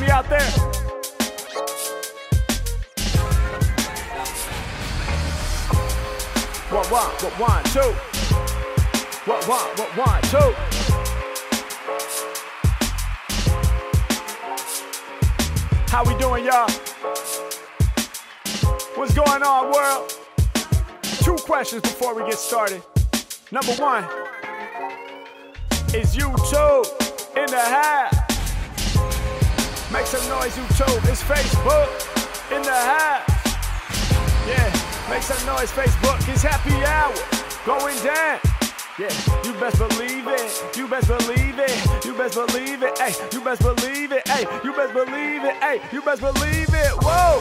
me out there? What one, what one, two. What one, what one, two. How we doing, y'all? What's going on, world? Two questions before we get started. Number one, is YouTube in the house? Make some noise, YouTube. It's Facebook in the house. Yeah, make some noise, Facebook. It's happy hour going down. Yeah, you best believe it. You best believe it. You best believe it. Hey, you best believe it. Hey, you best believe it. Hey, you best believe it. Whoa.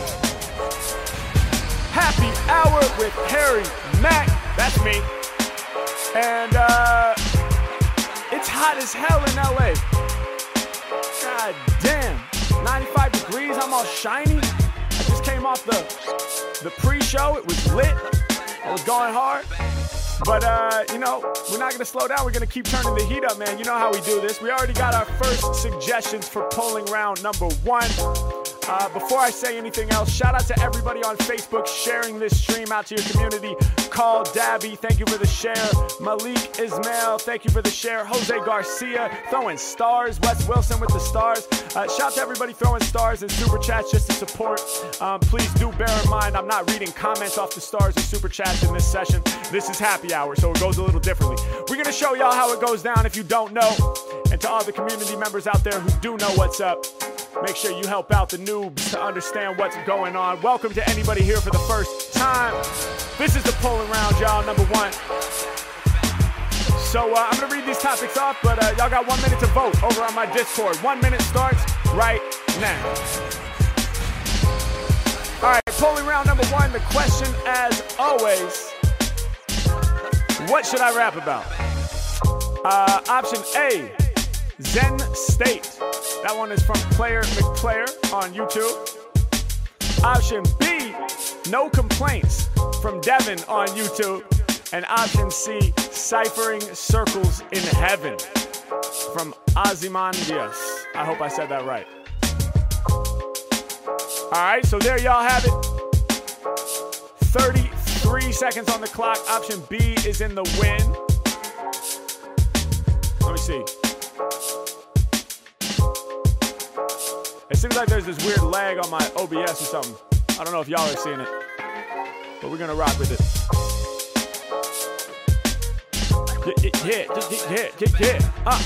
Happy hour with Harry Mack. That's me. And uh it's hot as hell in LA. God damn. 95 degrees, I'm all shiny. I just came off the the pre-show. It was lit. I was going hard. But uh, you know, we're not gonna slow down. We're gonna keep turning the heat up, man. You know how we do this. We already got our first suggestions for polling round number one. Uh, before I say anything else, shout out to everybody on Facebook sharing this stream out to your community. Call Dabby, thank you for the share. Malik Ismail, thank you for the share. Jose Garcia throwing stars. Wes Wilson with the stars. Uh, shout out to everybody throwing stars and super chats just to support. Um, please do bear in mind, I'm not reading comments off the stars and super chats in this session. This is happy hour, so it goes a little differently. We're gonna show y'all how it goes down if you don't know. And to all the community members out there who do know what's up, Make sure you help out the noobs to understand what's going on. Welcome to anybody here for the first time. This is the polling round, y'all, number one. So uh, I'm gonna read these topics off, but uh, y'all got one minute to vote over on my Discord. One minute starts right now. All right, polling round number one. The question, as always, what should I rap about? Uh, option A, Zen State. That one is from Player McPlayer on YouTube. Option B, No Complaints from Devin on YouTube. And option C, Ciphering Circles in Heaven from Ozymandias. I hope I said that right. All right, so there y'all have it. 33 seconds on the clock. Option B is in the win. Let me see. It seems like there's this weird lag on my OBS or something. I don't know if y'all are seeing it, but we're gonna rock with it. Yeah, yeah, yeah, yeah, yeah. Uh.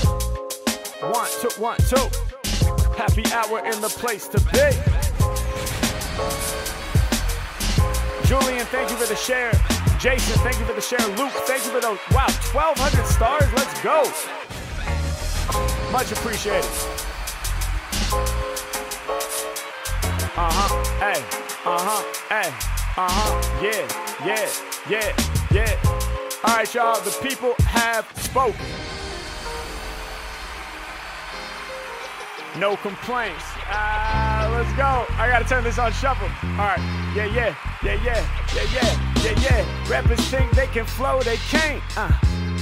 One, two, one, two. Happy hour in the place to be. Julian, thank you for the share. Jason, thank you for the share. Luke, thank you for those. Wow, 1,200 stars. Let's go. Much appreciated. Uh huh, hey, uh huh, hey, uh huh, yeah, yeah, yeah, yeah. All right, y'all, the people have spoken. No complaints. Ah, Let's go. I gotta turn this on shuffle. All right. Yeah, yeah, yeah, yeah, yeah, yeah, yeah, yeah. Rappers think they can flow, they can't. Uh,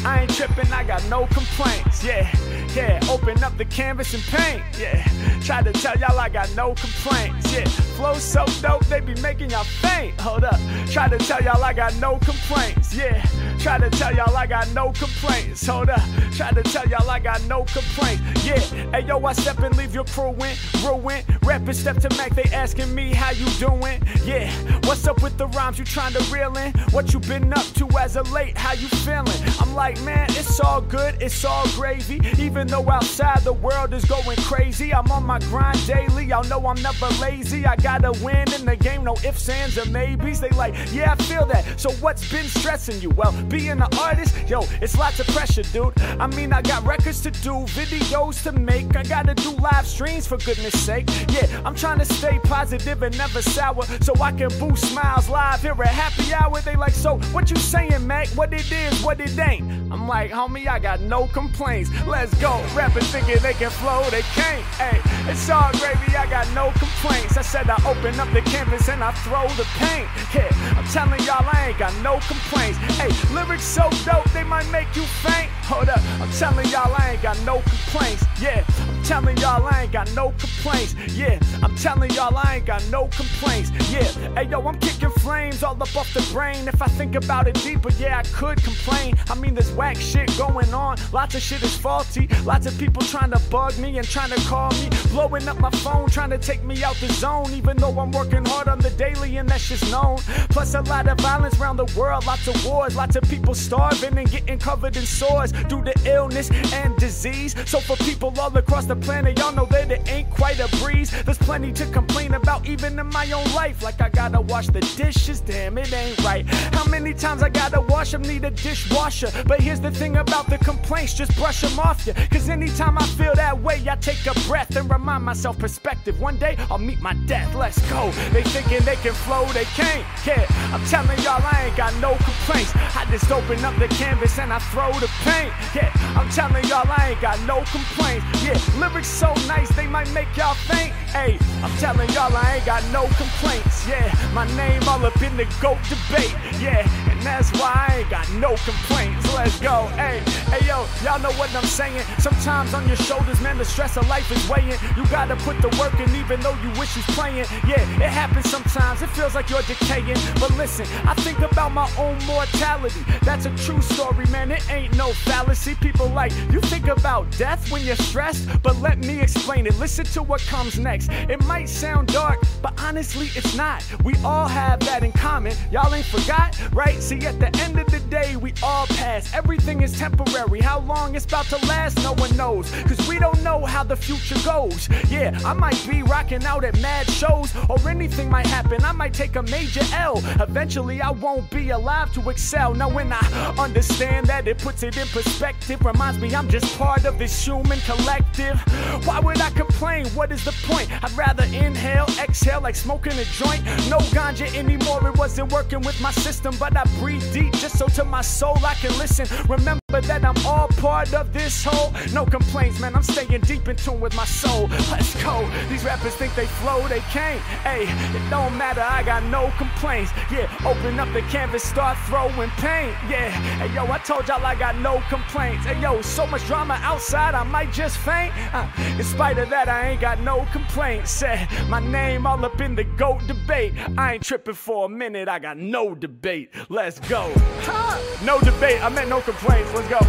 I ain't tripping, I got no complaints. Yeah, yeah. Open up the canvas and paint. Yeah. Try to tell y'all I got no complaints. Yeah. Flow so dope, they be making y'all faint. Hold up. Try to tell y'all I got no complaints. Yeah. Try to tell y'all I got no complaints. Hold up. Try to tell y'all I got no complaints. Yeah. Hey yo, I step and leave your crew in ruin. Rappers step to Mac, they asking me how you doing. Yeah, what's up with the rhymes you trying to reel in? What you been up to as of late? How you feeling? I'm like, man, it's all good, it's all gravy. Even though outside the world is going crazy, I'm on my grind daily. Y'all know I'm never lazy. I gotta win in the game, no ifs, ands, or maybes. They like, yeah, I feel that. So what's been stressing you? Well, being an artist, yo, it's lots of pressure, dude. I mean, I got records to do, videos to make. I gotta do live streams for goodness sake. Yeah, I'm trying to stay positive and never sour, so I can boost smiles live here at happy hour. They like, so what you saying, Mac? What it is, what it ain't? I'm like, homie, I got no complaints. Let's go. Rappers thinking they can flow, they can't. Hey, it's all gravy, I got no complaints. I said I open up the canvas and I throw the paint. Yeah, I'm telling y'all I ain't got no complaints. Hey, lyrics so dope, they might make you faint. Hold up, I'm telling y'all I ain't got no complaints. Yeah, I'm telling y'all I ain't got no complaints. Yeah, I'm telling y'all I ain't got no complaints. Yeah, hey yo, I'm kicking flames all up off the brain. If I think about it deeper, yeah, I could complain. I mean, there's whack shit going on. Lots of shit is faulty. Lots of people trying to bug me and trying to call me. Blowing up my phone, trying to take me out the zone. Even though I'm working hard on the daily and that's just known. Plus, a lot of violence around the world. Lots of wars. Lots of people starving and getting covered in sores due to illness and disease. So, for people all across the planet, y'all know that it ain't quite a breeze. There's plenty to complain about, even in my own life. Like, I gotta wash the dishes, damn, it ain't right. How many times I gotta wash them, need a dishwasher? But here's the thing about the complaints, just brush them off ya. Cause anytime I feel that way, I take a breath and remind myself perspective. One day I'll meet my death, let's go. They thinking they can flow, they can't. Yeah, I'm telling y'all I ain't got no complaints. I just open up the canvas and I throw the paint. Yeah, I'm telling y'all I ain't got no complaints. Yeah, lyrics so nice they might make y'all faint. Hey, I'm telling y'all I ain't got no complaints. Yeah, my name all up in the GOAT debate. Yeah, and that's why I ain't got no complaints. Let's go. Hey, hey yo, y'all know what I'm saying. Sometimes on your shoulders, man, the stress of life is weighing. You gotta put the work in even though you wish you playing. Yeah, it happens sometimes. It feels like you're decaying. But listen, I think about my own mortality. That's a true story, man. It ain't no fallacy. People like, you think about death when you're stressed, but let me explain it. Listen to what comes next. It might sound dark, but honestly, it's not. We all have that in common. Y'all ain't forgot, right? See, at the end of the day, we all pass. Everything is temporary. How long it's about to last, no one knows. Cause we don't know how the future goes. Yeah, I might be rocking out at mad shows, or anything might happen. I might take a major L. Eventually, I won't be alive to excel. Now, when I understand that, it puts it in perspective. Reminds me I'm just part of this human collective. Why would I complain? What is the point? I'd rather inhale, exhale like smoking a joint. No ganja anymore, it wasn't working with my system. But I breathe deep just so to my soul I can listen. Remember that I'm all part of this whole. No complaints, man, I'm staying deep in tune with my soul. Let's go. These rappers think they flow, they can't. Hey, it don't matter, I got no complaints. Yeah, open up the canvas, start throwing paint. Yeah, hey yo, I told y'all I got no complaints. Hey yo, so much drama outside, I might just faint. Uh, in spite of that, I ain't got no complaints. Said my name all up in the GOAT debate. I ain't tripping for a minute, I got no debate. Let's go. Ha! No debate, I meant no complaints. Let's go.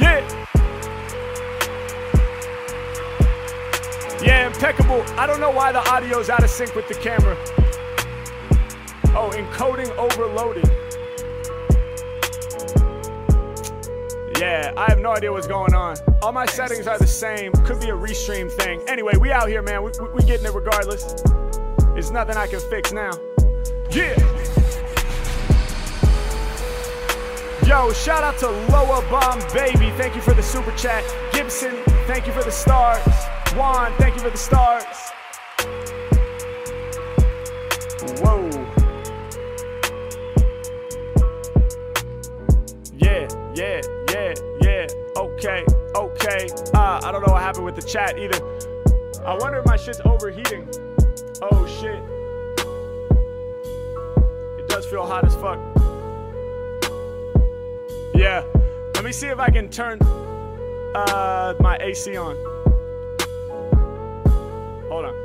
Yeah. Yeah, impeccable. I don't know why the audio's out of sync with the camera. Oh, encoding overloaded. Yeah, I have no idea what's going on. All my settings are the same. Could be a restream thing. Anyway, we out here, man. We, we, we getting it regardless. It's nothing I can fix now. Yeah. Yo, shout out to Loa Bomb Baby. Thank you for the super chat. Gibson, thank you for the stars. Juan, thank you for the stars. Whoa. Yeah, yeah, yeah, yeah. Okay, okay. Uh, I don't know what happened with the chat either. I wonder if my shit's overheating. Oh shit. It does feel hot as fuck. Yeah. Let me see if I can turn uh, my AC on. Hold on.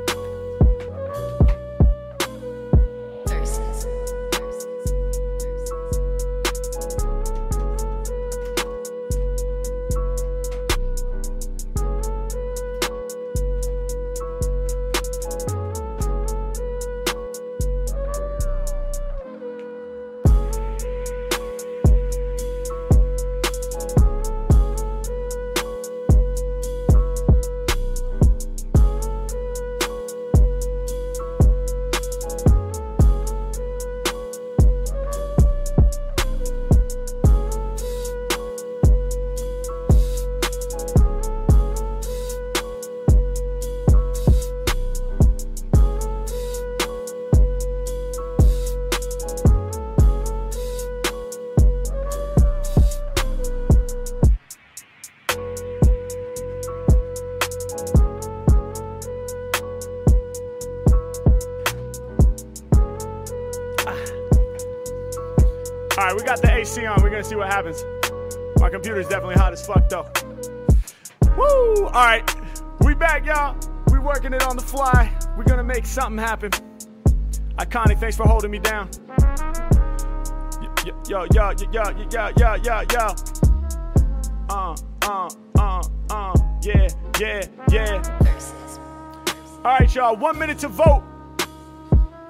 See what happens. My computer's definitely hot as fuck though. Woo! All right, we back, y'all. We working it on the fly. We're gonna make something happen. Iconic, thanks for holding me down. Yo, yo, yo, yo, yo, yo, yo, yo, yo. Uh, uh, uh, uh, yeah, yeah, yeah. All right, y'all, one minute to vote.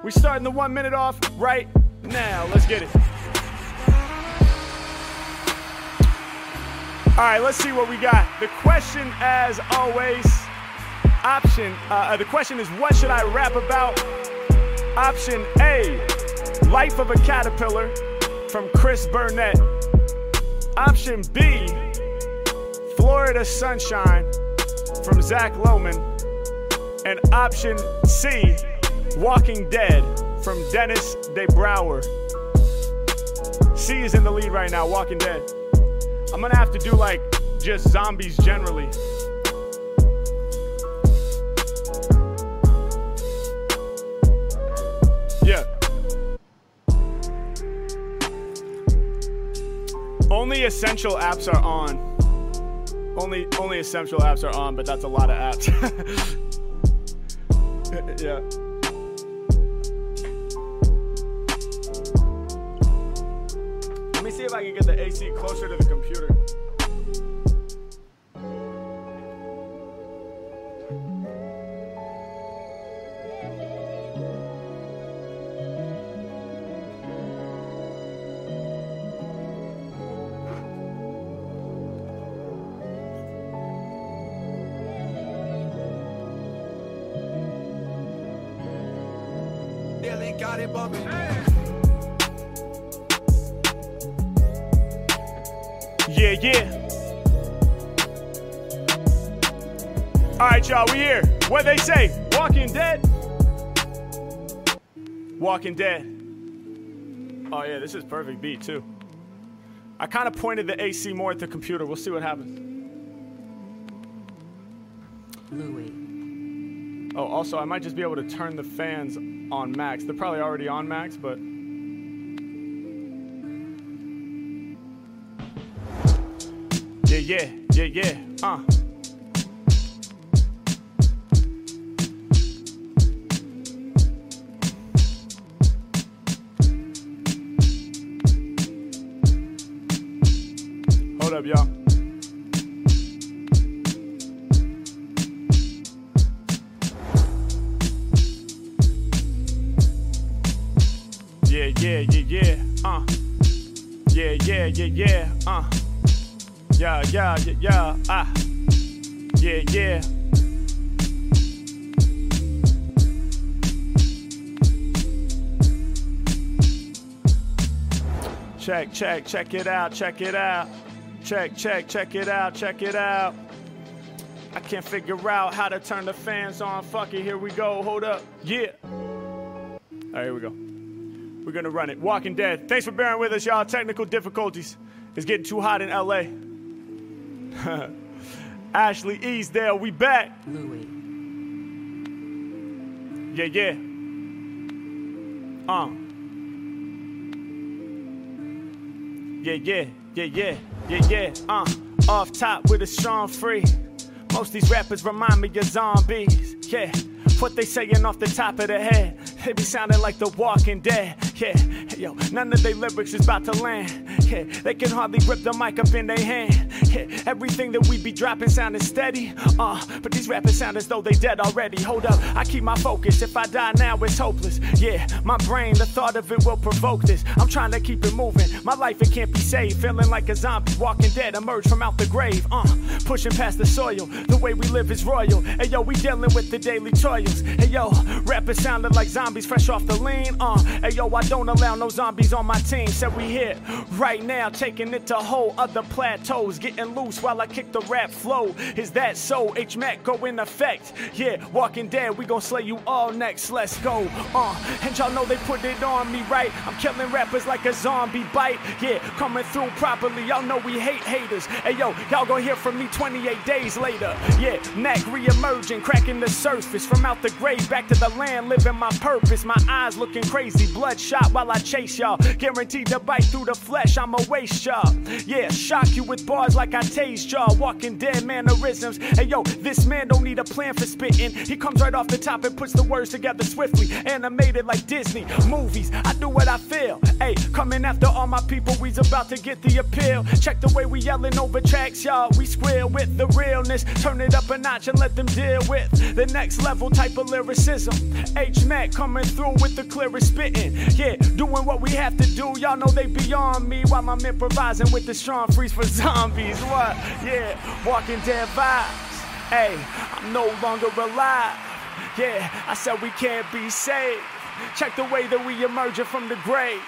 We're starting the one minute off right now. Let's get it. All right, let's see what we got. The question, as always, option. Uh, uh, the question is, what should I rap about? Option A, Life of a Caterpillar from Chris Burnett. Option B, Florida Sunshine from Zach Lohman. And option C, Walking Dead from Dennis DeBrouwer. C is in the lead right now, Walking Dead. I'm gonna have to do like just zombies generally. Yeah. Only essential apps are on. Only only essential apps are on, but that's a lot of apps. yeah. Get the AC closer to the computer. Walking Dead. Oh yeah, this is perfect beat too. I kind of pointed the AC more at the computer. We'll see what happens. Louis. Oh, also, I might just be able to turn the fans on max. They're probably already on max, but. Yeah, yeah, yeah, yeah. Uh. Hold up, y'all. Yeah, yeah, yeah, yeah, uh. Yeah, yeah, yeah, yeah, uh. Yeah, yeah, yeah, yeah, ah. Yeah, yeah. Check, check, check it out, check it out. Check, check, check it out, check it out. I can't figure out how to turn the fans on. Fuck it, here we go. Hold up. Yeah. All right, here we go. We're gonna run it. Walking Dead. Thanks for bearing with us, y'all. Technical difficulties. It's getting too hot in LA. Ashley Easdale, we back. Louis. Yeah, yeah. Uh. Yeah, yeah, yeah, yeah, yeah, yeah. Uh. Off top with a strong free. Most these rappers remind me of zombies. Yeah. What they saying off the top of the head. They be sounding like the walking dead. Yeah, yo, none of their lyrics is about to land. Yeah, they can hardly grip the mic up in their hand. Everything that we be dropping sounding steady. Uh, but these rappers sound as though they dead already. Hold up, I keep my focus. If I die now, it's hopeless. Yeah, my brain, the thought of it will provoke this. I'm trying to keep it moving. My life, it can't be saved. Feeling like a zombie, walking dead, emerge from out the grave. Uh, pushing past the soil. The way we live is royal. Hey yo, we dealing with the daily toils. Hey yo, rappers sounding like zombies fresh off the lean. Uh, hey yo, I don't allow no zombies on my team. Said we here right now, taking it to whole other plateaus. Getting loose while I kick the rap flow. Is that so? H Mac go in effect. Yeah, Walking Dead, we gon' slay you all next. Let's go. Uh, and y'all know they put it on me, right? I'm killing rappers like a zombie bite. Yeah, coming through properly. Y'all know we hate haters. Hey yo, y'all gonna hear from me 28 days later. Yeah, Mac re-emerging, cracking the surface from out the grave back to the land, living my purpose. My eyes looking crazy, bloodshot while I chase y'all. Guaranteed to bite through the flesh, I'ma waste y'all. Yeah, shock you with bars like I tased y'all. Walking dead mannerisms. Hey yo, this man don't need a plan for spitting. He comes right off the top and puts the words together swiftly. Animated like Disney movies. I do what I feel. Hey, coming after all my people, we's about to get the appeal. Check the way we yelling over tracks, y'all. We squeal with the realness. Turn it up a notch and let them deal with the next level type of lyricism. H Mac coming through with the clearest spitting. Yeah, doing what we have to do. Y'all know they beyond me while I'm improvising with the strong freeze for zombies. What? Yeah, walking dead vibes. Hey, I'm no longer alive. Yeah, I said we can't be saved. Check the way that we emerging from the grave.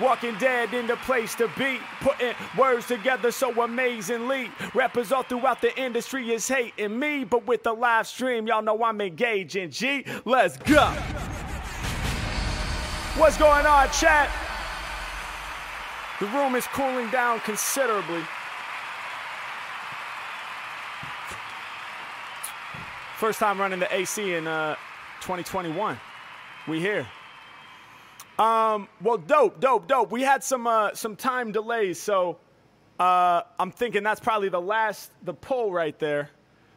Walking dead in the place to be. Putting words together so amazingly. Rappers all throughout the industry is hating me. But with the live stream, y'all know I'm engaging. G, let's go. What's going on, chat? The room is cooling down considerably. First time running the AC in uh, 2021. We here. Um, well, dope, dope, dope. We had some uh, some time delays, so uh, I'm thinking that's probably the last the poll right there.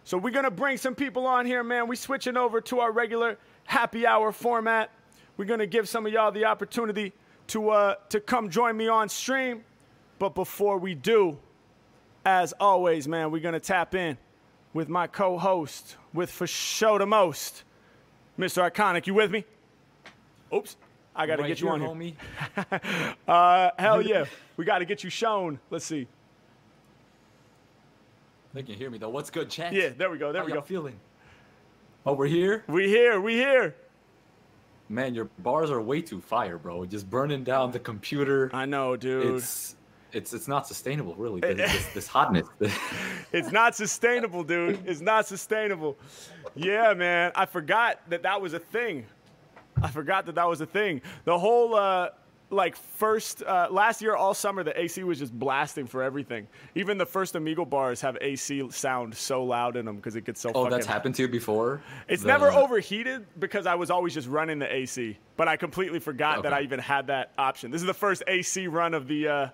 So we're gonna bring some people on here, man. We switching over to our regular happy hour format. We're gonna give some of y'all the opportunity to uh, to come join me on stream. But before we do, as always, man, we're gonna tap in with my co-host, with for show the most, Mr. Iconic. You with me? Oops, I got to Right get you here, on homie. here. Uh, hell yeah, we got to get you shown. Let's see. They can hear me though. What's good, chat? Yeah, there we go. There How we go. feeling? Oh, we're here. We here. We here. Man, your bars are way too fire, bro. Just burning down the computer. I know, dude. It's it's it's not sustainable, really. This, this, this hotness. It's not sustainable, dude. It's not sustainable. Yeah, man. I forgot that that was a thing. I forgot that that was a thing. The whole, uh, like, first, uh, last year, all summer, the AC was just blasting for everything. Even the first Amigo bars have AC sound so loud in them because it gets so oh, that's happened to you before. It's The- never overheated because I was always just running the AC, but I completely forgot that I even had that option. This is the first AC run of the uh,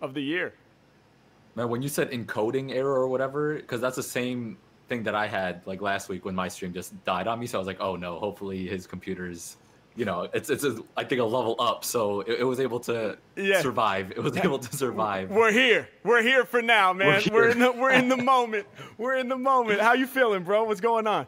of the year. Man, when you said encoding error or whatever, because that's the same thing that I had like last week when my stream just died on me. So I was like, oh no, hopefully his computer's, you know, it's it's a, I think a level up, so it, it was able to Yeah. survive. It was able to survive. We're here. We're here for now, man. We're We're, in the we're in the moment. We're in the moment. How you feeling, bro? What's going on?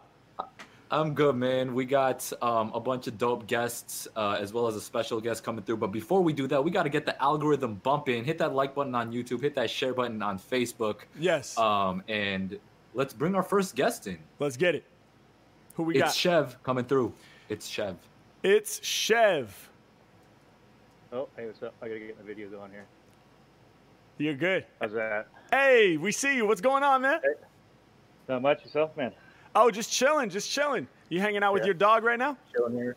I'm good, man. We got um, a bunch of dope guests uh, as well as a special guest coming through. But before we do that, we got to get the algorithm bumping. Hit that like button on YouTube. Hit that share button on Facebook. Yes. Um, and let's bring our first guest in. Let's get it. Who we it's got? It's Chev coming through. It's Chev. it's Chev. Oh, hey, what's up? I gotta get my video going here. You're good. How's that? Hey, we see you. What's going on, man? Not much yourself, man. Oh, just chilling, just chilling. You hanging out with Yeah. your dog right now? Chilling here.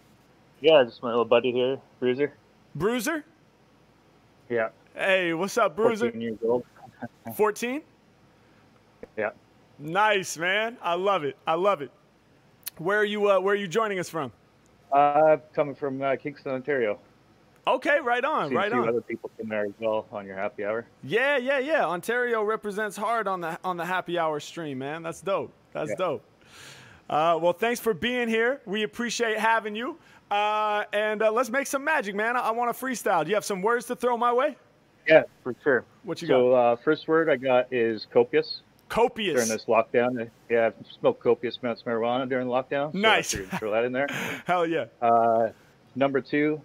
Yeah, just my little buddy here, Bruiser. Bruiser? Yeah, Hey, what's up, Bruiser? 14 years old. 14? Yeah. Nice, man. I love it. I love it. Where are you uh, where are you joining us from? Uh, coming from uh, Kingston, Ontario. Okay, right on, Seen right few on. other people from there as well on your happy hour. Yeah, yeah, yeah. Ontario represents hard on the on the happy hour stream, man. That's dope. That's Yeah. dope. Uh, well, thanks for being here. We appreciate having you. Uh, and uh, let's make some magic, man. I, I want to freestyle. Do you have some words to throw my way? Yeah, for sure. What you got? So, uh, first word I got is copious? Copious. during this lockdown. Yeah, I've smoked copious amounts of marijuana during the lockdown. so Nice. throw that in there. Hell yeah. Uh, number two,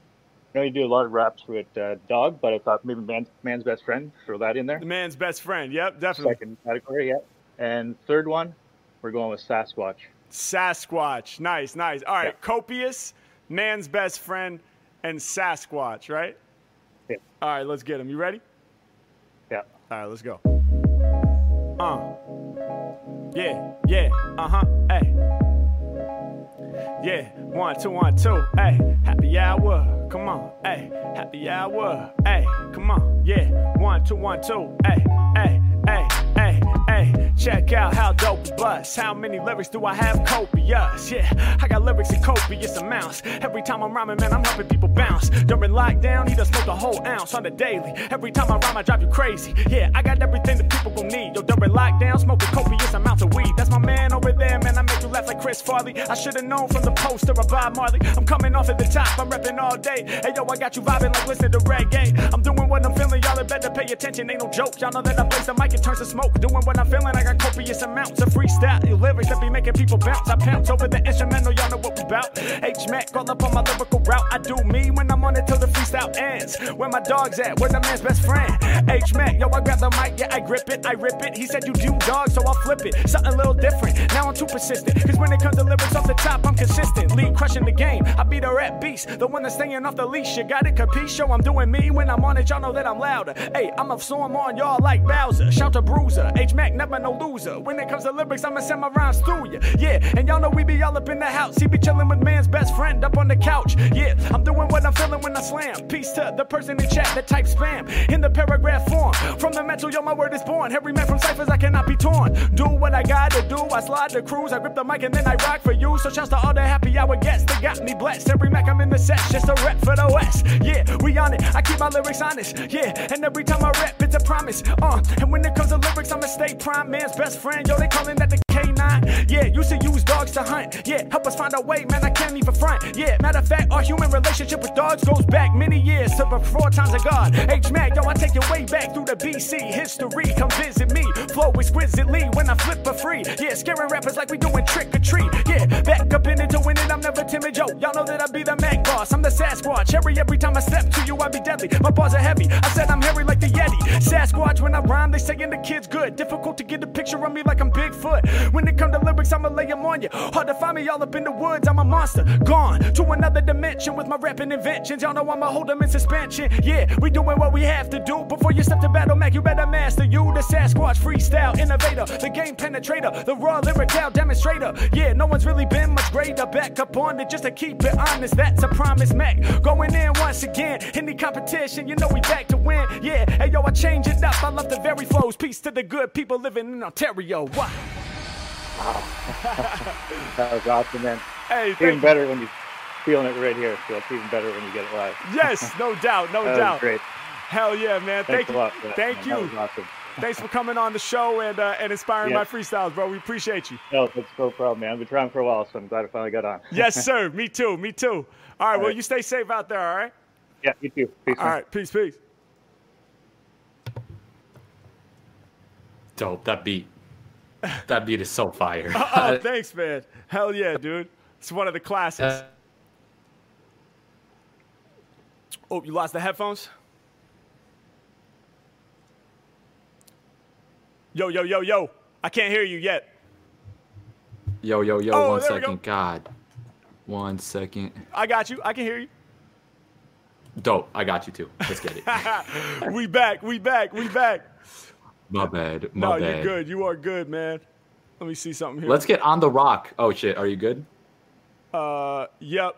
I know you do a lot of raps with uh, dog, but I thought maybe man, man's best friend. Throw that in there. The man's best friend. Yep, definitely. Second category, yeah. And third one, we're going with Sasquatch. Sasquatch. Nice, nice. All right, Yeah. copious, man's best friend, and Sasquatch, right? Yeah. All right, let's get him. You ready? Yeah. All right, let's go. Uh. Yeah, yeah, uh huh, hey. Yeah, one, two, one, two, hey. Happy hour, come on, hey. Happy hour, hey. Come on, yeah. One, two, one, two, hey. Check out how dope is bust. How many lyrics do I have? Copious, yeah. I got lyrics in copious amounts. Every time I'm rhyming, man, I'm helping people bounce. During lockdown, he done smoked a whole ounce on the daily. Every time I rhyme, I drive you crazy. Yeah, I got everything that people gon' need. Yo, during lockdown, smoking copious amounts of weed. That's my man over there, man. I make you laugh like Chris Farley. I should've known from the poster of Bob Marley. I'm coming off at the top, I'm repping all day. Hey, yo, I got you vibing like listen to reggae. I'm doing what I'm feeling, y'all better pay attention. Ain't no joke. Y'all know that I blaze the mic and turns to smoke. Doing what I'm feeling, I got copious amounts of freestyle lyrics that be making people bounce. I pounce over the instrumental, y'all know what we bout. H Mac all up on my lyrical route. I do me when I'm on it till the freestyle ends. Where my dog's at? Where the man's best friend? H Mac, yo, I grab the mic, yeah, I grip it, I rip it. He said you do dog, so I'll flip it. Something a little different. Now I'm too persistent. Cause when it comes to lyrics off the top, I'm consistent. Lead crushing the game. I be the rap beast, the one that's staying off the leash. You got it, capiche? Show I'm doing me when I'm on it, y'all know that I'm louder. Hey, I'm a storm on y'all like Bowser. Shout to Bruiser. H Mac, never no loser. When it comes to lyrics, I'ma send my rhymes through ya. Yeah, and y'all know we be all up in the house. He be chilling with man's best friend up on the couch. Yeah, I'm doing what I'm feeling when I slam. Peace to the person in chat that type spam in the paragraph form. From the mental, yo, my word is born. Every man from ciphers, I cannot be torn. Do what I gotta do. I slide the cruise, I grip the mic and then I rock for you. So shouts to all the happy hour guests that got me blessed. Every Mac I'm in the set, just a rep for the West. Yeah, we on it. I keep my lyrics honest. Yeah, and every time I rap, it's a promise. Uh, and when it comes to lyrics, I'ma stay prime. Best friend, yo, they calling that the K9. Yeah, used to use dogs to hunt. Yeah, help us find a way, man. I can't even front. Yeah, matter of fact, our human relationship with dogs goes back many years to before times of God. H Mac, yo, I take you way back through the BC history. Come visit me, flow exquisitely when I flip for free. Yeah, scaring rappers like we doing trick or treat. Yeah, back up in it to win it. I'm never timid, yo. Y'all know that I be the Mac boss. I'm the Sasquatch. Hairy every time I step to you, I be deadly. My bars are heavy. I said I'm hairy like the Yeti. Sasquatch when I rhyme, they saying the kid's good. Difficult to get a picture of me like I'm Bigfoot. When it come to lyrics, I'ma lay 'em on you. Hard to find me all up in the woods. I'm a monster, gone to another dimension with my rapping inventions. Y'all know I'ma hold 'em in suspension. Yeah, we doing what we have to do. Before you step to battle, Mac, you better master you. The Sasquatch freestyle innovator, the game penetrator, the raw lyrical demonstrator. Yeah, no one's really been much greater. Back up on it just to keep it honest. That's a promise, Mac. Going in once again. Any competition, you know we back to win. Yeah, hey yo, I change it up. I love the very flows. Peace to the good people living in Ontario. What? That was awesome, man. Hey, It's even thank better when you're feeling it right here. So it's even better when you get it live. Yes, no doubt, no That was doubt. great. Hell yeah, man. Thanks Thank a you. lot. That, Thank man. That you. was awesome. Thanks for coming on the show and uh, and inspiring Yeah. my freestyles, bro. We appreciate you. No, that's no problem, man. I've been trying for a while, so I'm glad I finally got on. Yes, sir. Me too. Me too. All right. Well, you stay safe out there. All right. Yeah, you too. Peace, All man. right. Peace. Peace. Dope. That beat. That beat is so fire. Oh, thanks, man. Hell yeah, dude. It's one of the classics. Uh, Oh, you lost the headphones? Yo, yo, yo, yo. I can't hear you yet. yo, yo, yo. Oh, one second. go. God. One second. I got you. I can hear you. Dope. I got you too. Let's get it. we back. We back. We back. My bad. My No, bad. you're good. You are good, man. Let me see something here. Let's get on the rock. Oh shit. Are you good? Uh, yep.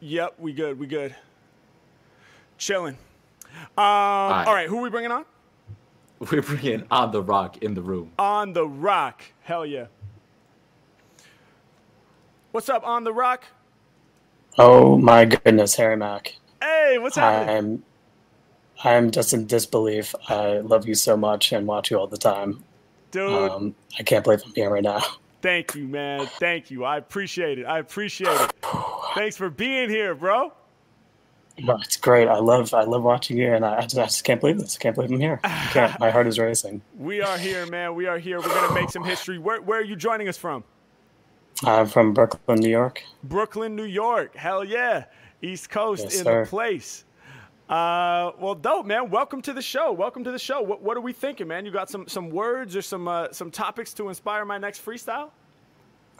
Yep, we good. We good. Chilling. Um, all right, who we bringing on? We're bringing on the rock in the room. On the Rock. Hell yeah. What's up, On the Rock? Oh my goodness, Harry Mack. Hey, what's happening? I'm I'm just in disbelief. I love you so much and watch you all the time. Dude, Um, I can't believe I'm here right now. thank you, man. Thank you. I appreciate it. I appreciate it. Thanks for being here, bro. No, it's great. I love I love watching you, and I, I, just, I just can't believe this. I can't believe I'm here. I can't. My heart is racing. We are here, man. We are here. We're going to make some history. Where, where are you joining us from? I'm from Brooklyn, New York. Brooklyn, New York. Hell yeah. East Coast Yes, in sir. the place. Uh, well, dope, man. Welcome to the show. Welcome to the show. What, what are we thinking, man? You got some some words or some uh, some topics to inspire my next freestyle?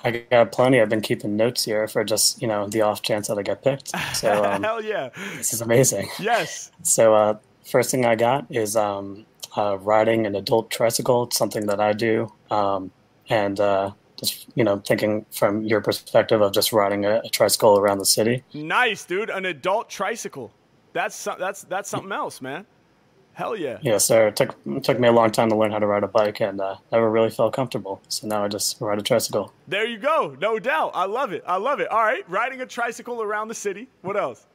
I got plenty. I've been keeping notes here for just you know the off chance that I get picked. So um, Hell yeah. this is amazing. Yes. So uh, first thing I got is um, uh, riding an adult tricycle. It's something that I do, um, and uh, just you know, thinking from your perspective of just riding a, a tricycle around the city. Nice, dude. An adult tricycle. That's that's that's something else, man. Hell yeah. Yeah, sir. It took it took me a long time to learn how to ride a bike, and uh, never really felt comfortable. So now I just ride a tricycle. There you go. No doubt. I love it. I love it. All right. Riding a tricycle around the city. What else?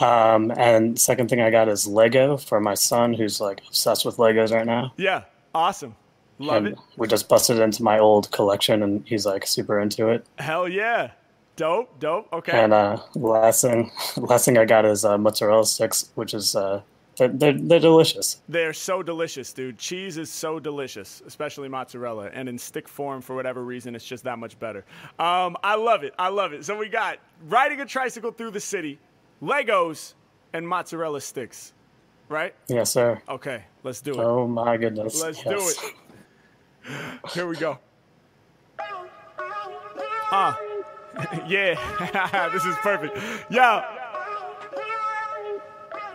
Um, and second thing I got is Lego for my son, who's like obsessed with Legos right now. Yeah. Awesome. Love and it. we just busted into my old collection, and he's like super into it. Hell yeah. Dope. Dope. Okay. And uh, last thing, last thing I got is uh, mozzarella sticks, which is uh, they're, they're they're delicious. They're so delicious, dude. Cheese is so delicious, especially mozzarella. And in stick form, for whatever reason, it's just that much better. Um, I love it. I love it. So we got riding a tricycle through the city, Legos, and mozzarella sticks. Right? Yes, sir. Okay, let's do it. Oh my goodness. Let's yes. do it. Here we go. Uh, yeah, this is perfect. Yo.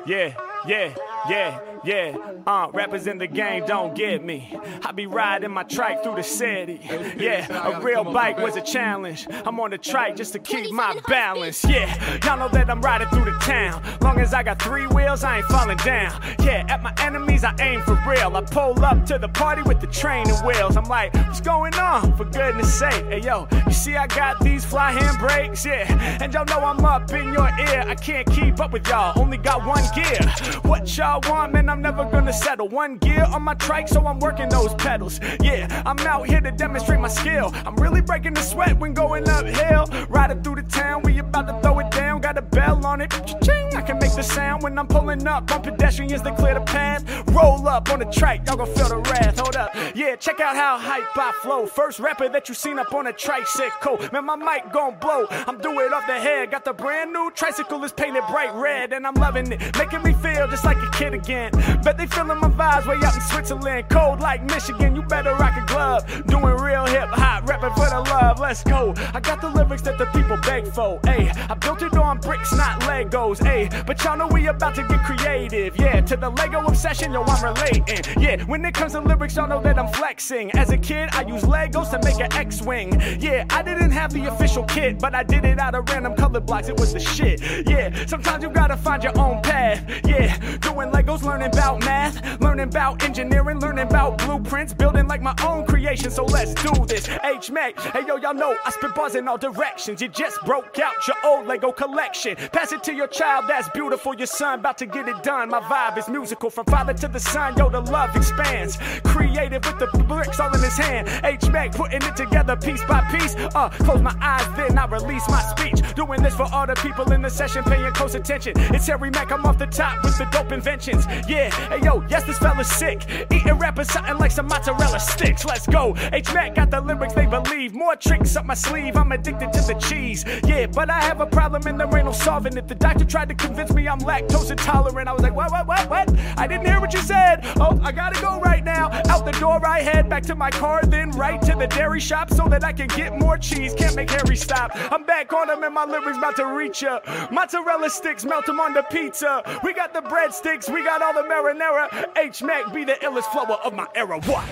Yeah, yeah, yeah, yeah. Uh, rappers in the game don't get me. I be riding my trike through the city. Yeah, a real bike was a challenge. I'm on the trike just to keep my balance. Yeah, y'all know that I'm riding through the town. Long as I got three wheels, I ain't falling down. Yeah, at my enemies, I aim for real. I pull up to the party with the training wheels. I'm like, what's going on? For goodness sake, hey yo, you see I got these fly hand brakes. Yeah, and y'all know I'm up in your ear. I can't keep up with y'all, only got one gear. What y'all want, man? I'm never gonna settle. One gear on my trike, so I'm working those pedals. Yeah, I'm out here to demonstrate my skill. I'm really breaking the sweat when going uphill. Riding through the town, we about to throw it down. Got a bell on it. Cha-ching, I can make the sound when I'm pulling up on pedestrians that clear the path. Roll up on the trike, y'all gon' feel the wrath. Hold up, yeah, check out how hype I flow. First rapper that you seen up on a tricycle. Man, my mic gon' blow. I'm doing it off the head. Got the brand new tricycle is painted bright red, and I'm loving it, making me feel just like a kid again. Bet they feeling my vibes way out in Switzerland, cold like Michigan. You better rock a glove. Doing real hip hop, rapping for the love. Let's go. I got the lyrics that the people beg for. Ayy, I built it on bricks, not Legos. Ayy, but y'all know we about to get creative. Yeah, to the Lego obsession, yo, I'm relating. Yeah, when it comes to lyrics, y'all know that I'm flexing. As a kid, I used Legos to make an X-wing. Yeah, I didn't have the official kit, but I did it out of random color blocks. It was the shit. Yeah, sometimes you gotta find your own path. Yeah, doing Legos, learning about math, learning about engineering, learning about blueprints, building like my own creation. So let's do this. H Mac, hey yo, y'all know I spit bars in all directions. You just broke out your old Lego collection. Pass it to your child, that's beautiful. Your son about to get it done. My vibe is musical from father to the son. Yo, the love expands. Creative with the bricks all in his hand. H Mac putting it together piece by piece. Uh, close my eyes, then I release my speech. Doing this for all the people in the session paying close attention. It's Harry Mack, I'm off the top with the dope inventions. Yeah, hey yo, yes, this fella's sick. Eating rappers something like some mozzarella sticks. Let's go. H Mac got the lyrics they believe. More tricks up my sleeve. I'm addicted to the cheese. Yeah, but I have a problem in there ain't no solving it. The doctor tried to convince me I'm lactose intolerant. I was like, what, what, what, what? I didn't hear what you said. Oh, I gotta go right now. Out the door I head back to my car, then right to the dairy shop so that I can get more cheese. Can't make Harry stop. I'm back on him and my lyrics about to reach ya. Mozzarella sticks, melt them on the pizza. We got the breadsticks, we got all the marinara. H Mac be the illest flower of my era. What?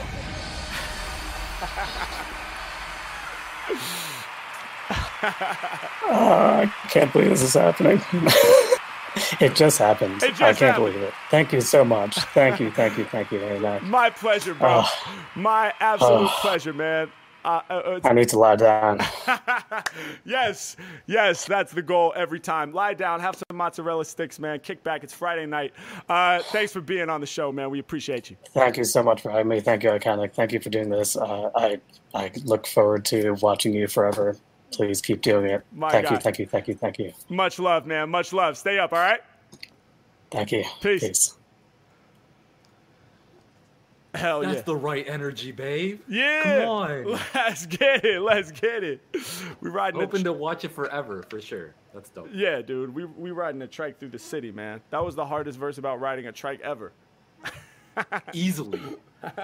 I can't believe this is happening. it just happened. It just I can't happened. believe it. Thank you so much. Thank you, thank you, thank you very much. My pleasure, bro. Oh. My absolute Oh. pleasure, man. Uh, uh, uh, I need to lie down. yes, yes, that's the goal every time. Lie down, have some mozzarella sticks, man. Kick back. It's Friday night. Uh, thanks for being on the show, man. We appreciate you. Thank you so much for having me. Thank you, Iconic. Thank you for doing this. Uh, I I look forward to watching you forever. Please keep doing it. My thank you, thank you, thank you, thank you, Much love, man. Much love. Stay up, all right? thank you. Peace. Hell yeah. That's yeah. the right energy, babe. yeah. Come on. Let's get it. Let's get it. We riding Open a to watch it forever for sure. That's dope. Yeah, dude. We we riding a trike through the city, man. That was the hardest verse about riding a trike ever. Easily,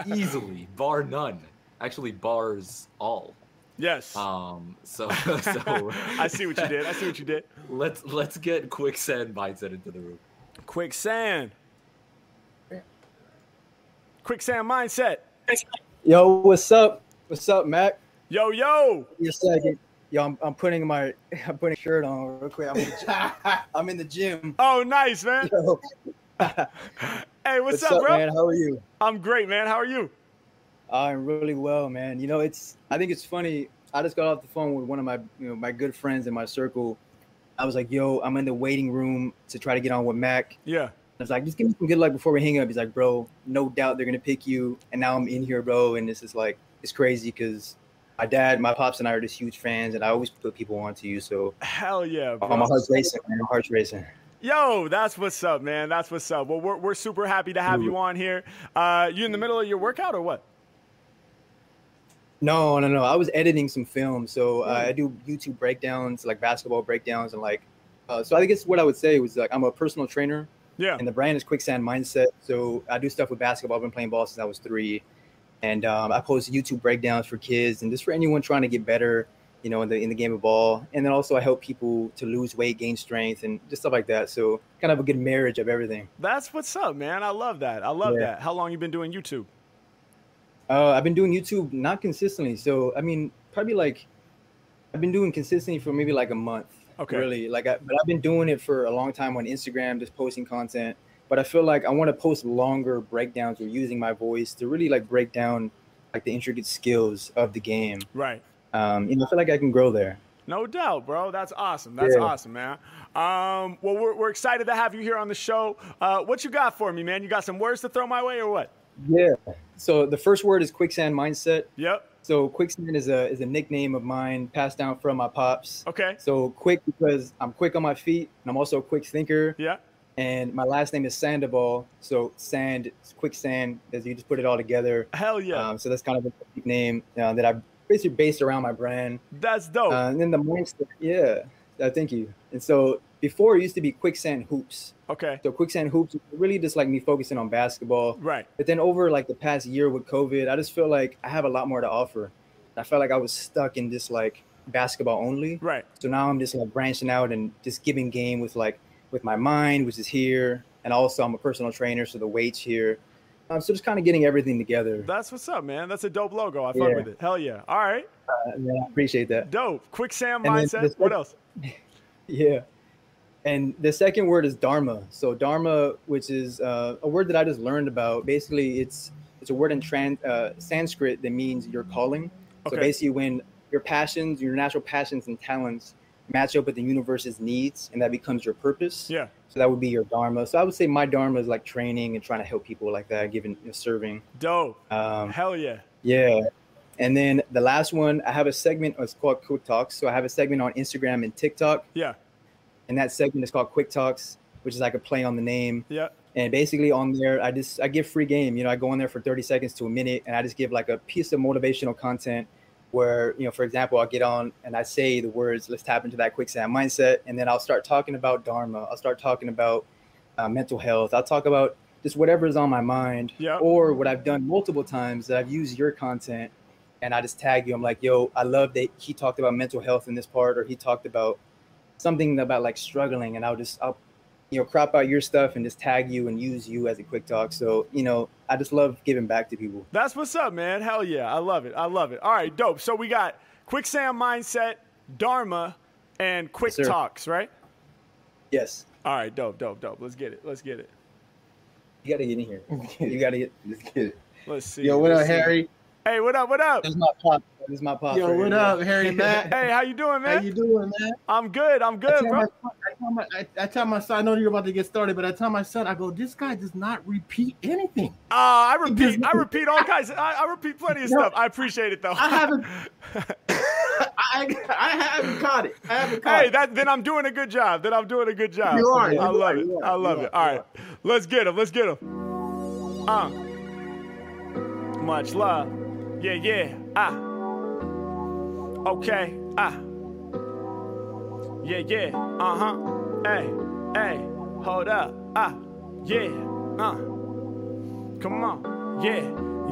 easily, bar none. Actually, bars all. Yes. Um. So, so I see what you did. I see what you did. Let's let's get quicksand mindset into the room. Quicksand. Quicksand Mindset. Yo, what's up? What's up, Mac? Yo, yo. Give me a second. Yo, I'm, I'm putting my I'm putting shirt on real quick. I'm in the gym. I'm in the gym. Oh, nice, man. Hey, what's, what's up, up, bro? man? How are you? I'm great, man. How are you? I'm really well, man. You know, it's I think it's funny. I just got off the phone with one of my you know my good friends in my circle. I was like, "Yo, I'm in the waiting room to try to get on with Mac." Yeah. I was like, "Just give me some good luck before we hang up." He's like, "Bro, no doubt they're gonna pick you." And now I'm in here, bro, and this is like it's crazy because my dad, my pops, and I are just huge fans, and I always put people onto you. So Hell yeah, bro. oh, my heart's racing, man. My heart's racing. Yo, that's what's up, man. That's what's up. Well, we're, we're super happy to have you on here. Uh, you in the middle of your workout or what? No, no, no. I was editing some film, so uh, I do YouTube breakdowns, like basketball breakdowns, and like. Uh, so I guess what I would say was like I'm a personal trainer, Yeah. and the brand is Quicksand Mindset. So I do stuff with basketball. I've been playing ball since I was three, and um, I post YouTube breakdowns for kids and just for anyone trying to get better, you know, in the in the game of ball. And then also I help people to lose weight, gain strength, and just stuff like that. So kind of a good marriage of everything. That's what's up, man. I love that. I love Yeah. that. How long you been doing YouTube? Uh, I've been doing YouTube not consistently. So I mean, probably like I've been doing consistently for maybe like a month. Okay. Really, like, I, but I've been doing it for a long time on Instagram, just posting content. But I feel like I want to post longer breakdowns or using my voice to really like break down like the intricate skills of the game. Right. Um, you know, I feel like I can grow there. No doubt, bro. That's awesome. That's Yeah. awesome, man. Um, well, we're, we're excited to have you here on the show. Uh, what you got for me, man? You got some words to throw my way or what? Yeah. So the first word is quicksand mindset. Yep. So quicksand is a is a nickname of mine passed down from my pops. Okay. So quick because I'm quick on my feet and I'm also a quick thinker. Yeah. And my last name is Sandoval. So sand, quicksand, as you just put it all together. Hell yeah. Um, so that's kind of a nickname uh, that I basically based around my brand. That's dope. Uh, and then the mindset, yeah, uh, thank you. And so before it used to be quicksand hoops. okay. So quicksand hoops, really just like me focusing on basketball. Right. But then over like the past year with COVID, I just feel like I have a lot more to offer. I felt like I was stuck in this like basketball only. Right. So now I'm just like branching out and just giving game with like with my mind, which is here, and also I'm a personal trainer, so the weights here. Um, so just kind of getting everything together. That's what's up, man. That's a dope logo. I fuck Yeah. with it. Hell yeah. All right. Uh, yeah, I appreciate that. Dope. Quicksand And mindset. this- What else? Yeah. And the second word is dharma. So dharma, which is uh, a word that I just learned about. Basically, it's it's a word in tran- uh, Sanskrit that means your calling. Okay. So basically, when your passions, your natural passions and talents match up with the universe's needs, and that becomes your purpose. Yeah. So that would be your dharma. So I would say my dharma is like training and trying to help people like that, giving serving. Dope. Um, Hell yeah. yeah. And then the last one, I have a segment. It's called Quick Talks. So I have a segment on Instagram and TikTok, Yeah. And that segment is called Quick Talks, which is like a play on the name. Yeah. And basically on there, I just I give free game. You know, I go in there for 30 seconds to a minute, and I just give like a piece of motivational content. Where you know, for example, I'll get on and I say the words, "Let's tap into that quicksand mindset," and then I'll start talking about dharma. I'll start talking about uh, mental health. I'll talk about just whatever is on my mind, Yeah. or what I've done multiple times that I've used your content, and I just tag you. I'm like, "Yo, I love that he talked about mental health in this part, or he talked about something about like struggling," and I'll just I'll you know crop out your stuff and just tag you and use you as a quick talk. So you know, I just love giving back to people. That's what's up, man. Hell yeah. I love it. I love it. All right, dope. So we got quicksand mindset, dharma, and quick Yes, talks, right? Yes, All right, dope, dope, dope. Let's get it. Let's get it. you gotta get in here. You gotta get. Let's get it. Let's see. Yo, what Let's up, see. Harry? Hey, what up? What up? This is my pop. This is my pop. Yo, what up, Harry Mack? Hey, how you doing, man? How you doing, man? I'm good. I'm good, tell, bro. my, son- I, tell my, I, I tell my son, I know you're about to get started, but I tell my son, I go, this guy does not repeat anything. Uh, I repeat. I repeat all kinds. I, I repeat plenty of No. stuff. I appreciate it though. I haven't, I, I haven't caught it. I haven't caught Hey, it. that then I'm doing a good job. Then I'm doing a good job. You are, I love are, it. are, I love it. are, All you let's get him. Let's get him. Uh, much love. Yeah, yeah. Ah. Okay. Ah. Yeah, yeah. Uh huh. Hey, hey. Hold up. Ah. Yeah. Uh. Come on. Yeah,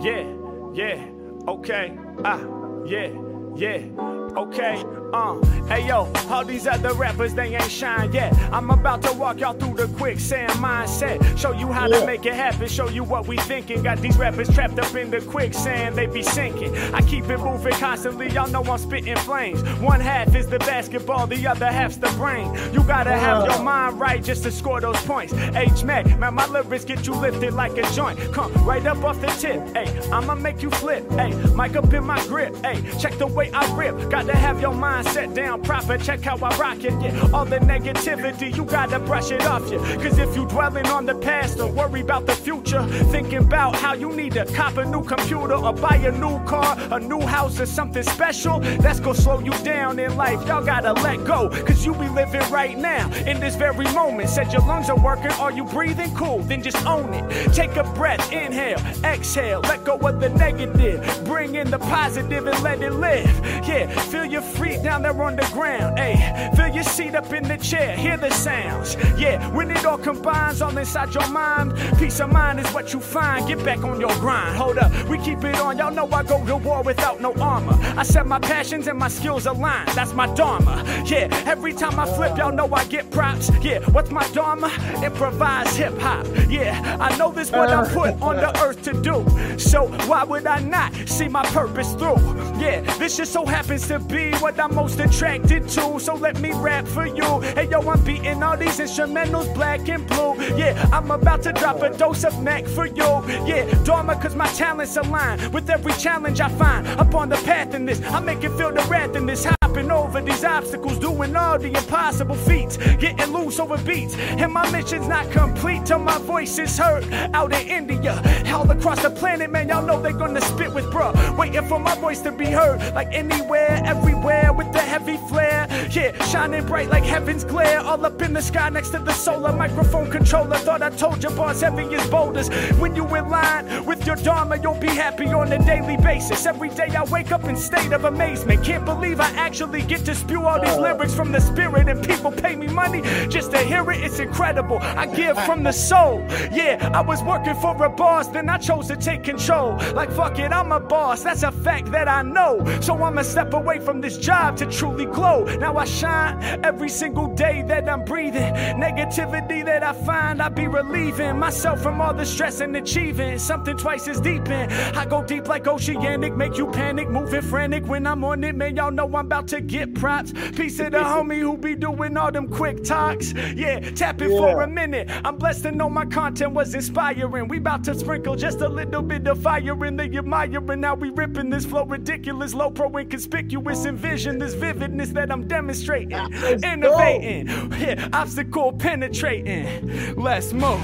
yeah, yeah. Okay. Ah. Yeah, yeah. Okay. Uh, hey yo, all these other rappers they ain't shine yet. I'm about to walk y'all through the quicksand mindset. Show you how to make it happen. Show you what we thinking. Got these rappers trapped up in the quicksand, they be sinking. I keep it moving constantly. Y'all know I'm spitting flames. One half is the basketball, the other half's the brain. You gotta have your mind right just to score those points. H Mac, man, my lyrics get you lifted like a joint. Come right up off the tip. Hey, I'ma make you flip. Hey, mic up in my grip. Hey, check the way I rip. Gotta have your mind set down proper. Check how I rock it. Yeah, all the negativity, you gotta brush it off you. Cause if you dwelling on the past or worry about the future, thinking about how you need to cop a new computer or buy a new car, a new house or something special, that's gonna slow you down in life. Y'all gotta let go. Cause you be living right now in this very moment. Said your lungs are working, are you breathing? Cool, then just own it. Take a breath, inhale, exhale, let go of the negative. Bring in the positive and let it live. Yeah, feel your feet down there on the ground. Hey, feel your seat up in the chair, hear the sounds. Yeah, when it all combines all inside your mind, peace of mind is what you find. Get back on your grind. Hold up, we keep it on. Y'all know I go to war without no armor. I set my passions and my skills align. That's my dharma. Yeah, every time I flip, y'all know I get props. Yeah, what's my dharma? Improvise hip hop. Yeah, I know this what I'm uh, put on the earth to do. So why would I not see my purpose through? Yeah, this just so happens to be what I'm most attracted to. So let me rap for you. Hey yo, I'm beating all these instrumentals black and blue. Yeah, I'm about to drop a dose of Mac for you. Yeah, Dharma, cause my talents align with every challenge I find. Up on the path in this, I make it feel the wrath in this. Hopping over these obstacles, doing all the impossible feats, getting loose over beats. And my mission's not complete till my voice is heard out in India. All across the planet, man, y'all know they gonna spit with bruh. Waiting for my voice to be heard, like anywhere, everywhere, with the heavy flare. Yeah, shining bright like heaven's glare, all up in the sky next to the solar microphone controller. Thought I told you, boss, heavy as boulders. When you in line with your dharma, you'll be happy on a daily basis. Every day I wake up in state of amazement. Can't believe I actually get to spew all these lyrics from the spirit, and people pay me money just to hear it. It's incredible. I give from the soul. Yeah, I was working for a boss, then I chose to take control. Like fuck it, I'm a boss. That's a fact that I know. So I'ma step away from this job to truly glow. Now I shine every single day that I'm breathing. Negativity that I find, I be relieving myself from all the stress and achieving something twice as deep in. I go deep like oceanic, make you panic, moving frantic when I'm on it. Man, y'all know I'm about to get props. Piece of the homie who be doing all them quick talks. Yeah, tap it for a minute. I'm blessed to know my content was inspiring. We about to sprinkle just a little bit of fire in the admiring. Now we ripping this flow ridiculous, low pro inconspicuous. Envision this vividness that I'm demonstrating, ah, innovating, yeah, obstacle penetrating. Let's move.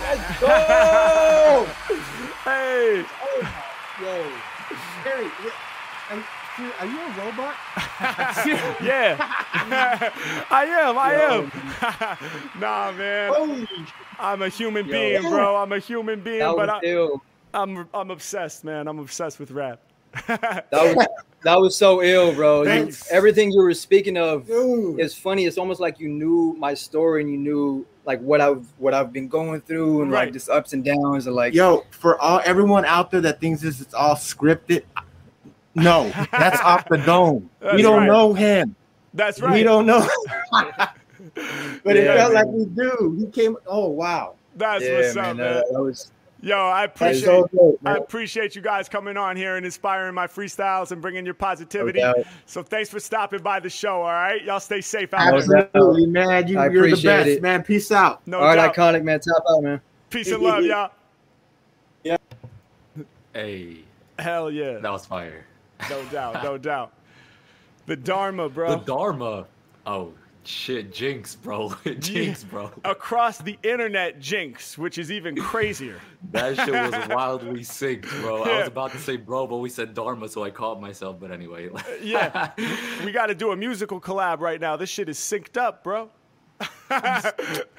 Let's go! Hey, Oh, Yo, Harry, are, are you a robot? yeah, I am. I am. nah, man, Holy I'm a human Yo. being, bro. I'm a human being, That but I, ill. I'm I'm obsessed, man. I'm obsessed with rap. That was that was so ill, bro. You- everything you were speaking of dude. is funny. It's almost like you knew my story and you knew like what I've what I've been going through and Right. like just ups and downs and like Yo, for all everyone out there that thinks this is all scripted, no, that's off the dome. That's we don't right. know him. That's right. We don't know. but it felt man. like we do. He came. Oh wow, That's yeah, what's man. up, that, man. that was Yo, I appreciate so good. I appreciate you guys coming on here and inspiring my freestyles and bringing your positivity. doubt. so thanks for stopping by the show. All right, y'all stay safe out No there. Absolutely, man. You, I you're the best, it. man. Peace out. No all right. doubt. Iconic man, Top out, man. Peace and love, y'all. Yeah. Hey, Hell yeah. that was fire. No doubt. No doubt. The Dharma, bro. The Dharma. Oh shit, Jinx, bro. Jinx, bro. Across the internet, Jinx, which is even crazier. That shit was wildly synced, bro. I was about to say bro, but we said Dharma, so I caught myself. But anyway. Yeah. we got to do a musical collab right now. This shit is synced up, bro.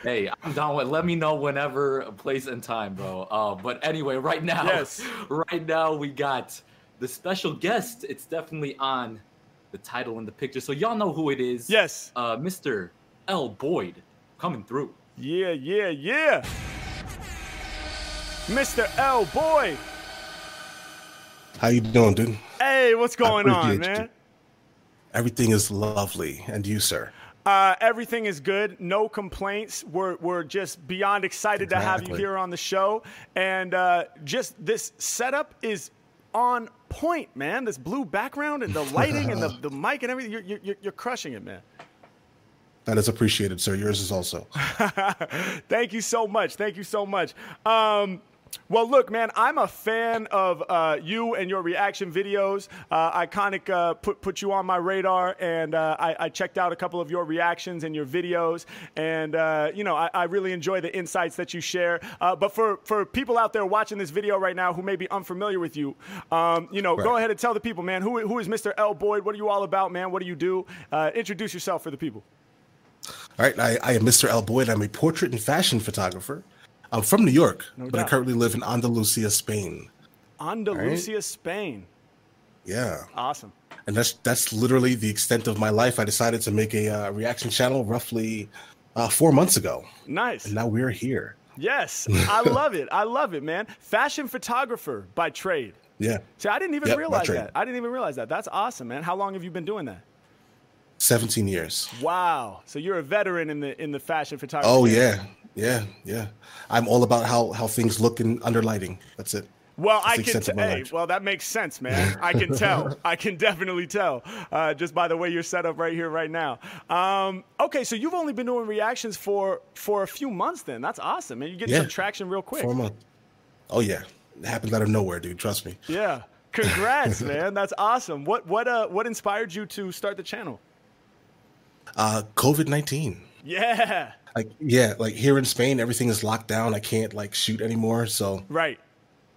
hey, I'm down with. Let me know whenever, place and time, bro. Uh, but anyway, right now, Yes. right now we got the special guest. It's definitely on the title and the picture, so y'all know who it is. Yes. Uh, Mr. L. Boyd coming through. Yeah, yeah, yeah. Mr. L. Boyd. How you doing, dude? Hey, what's going on, appreciate you. man? Everything is lovely. And you, sir? Uh, everything is good. No complaints. We're, we're just beyond excited to have you here on the show. And uh, just this setup is on point, man. This blue background and the lighting and the, the mic and everything. You're, you're, you're crushing it, man. That is appreciated, sir. Yours is also. Thank you so much. Thank you so much. Um, well, look, man, I'm a fan of uh, you and your reaction videos. Uh, Iconic uh, put put you on my radar, and uh, I, I checked out a couple of your reactions and your videos, and uh, you know I, I really enjoy the insights that you share. Uh, but for for people out there watching this video right now who may be unfamiliar with you, um, you know, go ahead and tell the people, man, who who is Mr. L Boyd? What are you all about, man? What do you do? Uh, introduce yourself for the people. All right, I, I am Mr. L. Boyd. I'm a portrait and fashion photographer. I'm from New York, but doubt. I currently live in Andalusia, Spain. Andalusia, Spain. Yeah, Awesome. and that's that's literally the extent of my life. I decided to make a uh, reaction channel roughly uh, four months ago, Nice. and now we're here. Yes, I love it. I love it, man. Fashion photographer by trade. Yeah, See, I didn't even Yep, realize that. I didn't even realize that. That's awesome, man. How long have you been doing that? 17 years. Wow. So you're a veteran in the in the fashion photography. Oh game. yeah, yeah, yeah. I'm all about how how things look in under lighting. That's it. Well, I can. T- hey, well, that makes sense, man. I can tell. I can definitely tell uh, just by the way you're set up right here, right now. Um, okay, so you've only been doing reactions for for a few months. Then that's awesome, and You get Yeah. some traction real quick. Four months. Oh yeah, it happens out of nowhere, dude. Trust me. Yeah. Congrats, man. That's awesome. What what uh what inspired you to start the channel? Uh, COVID nineteen. Yeah. Like yeah, like here in Spain, everything is locked down. I can't like shoot anymore, so Right.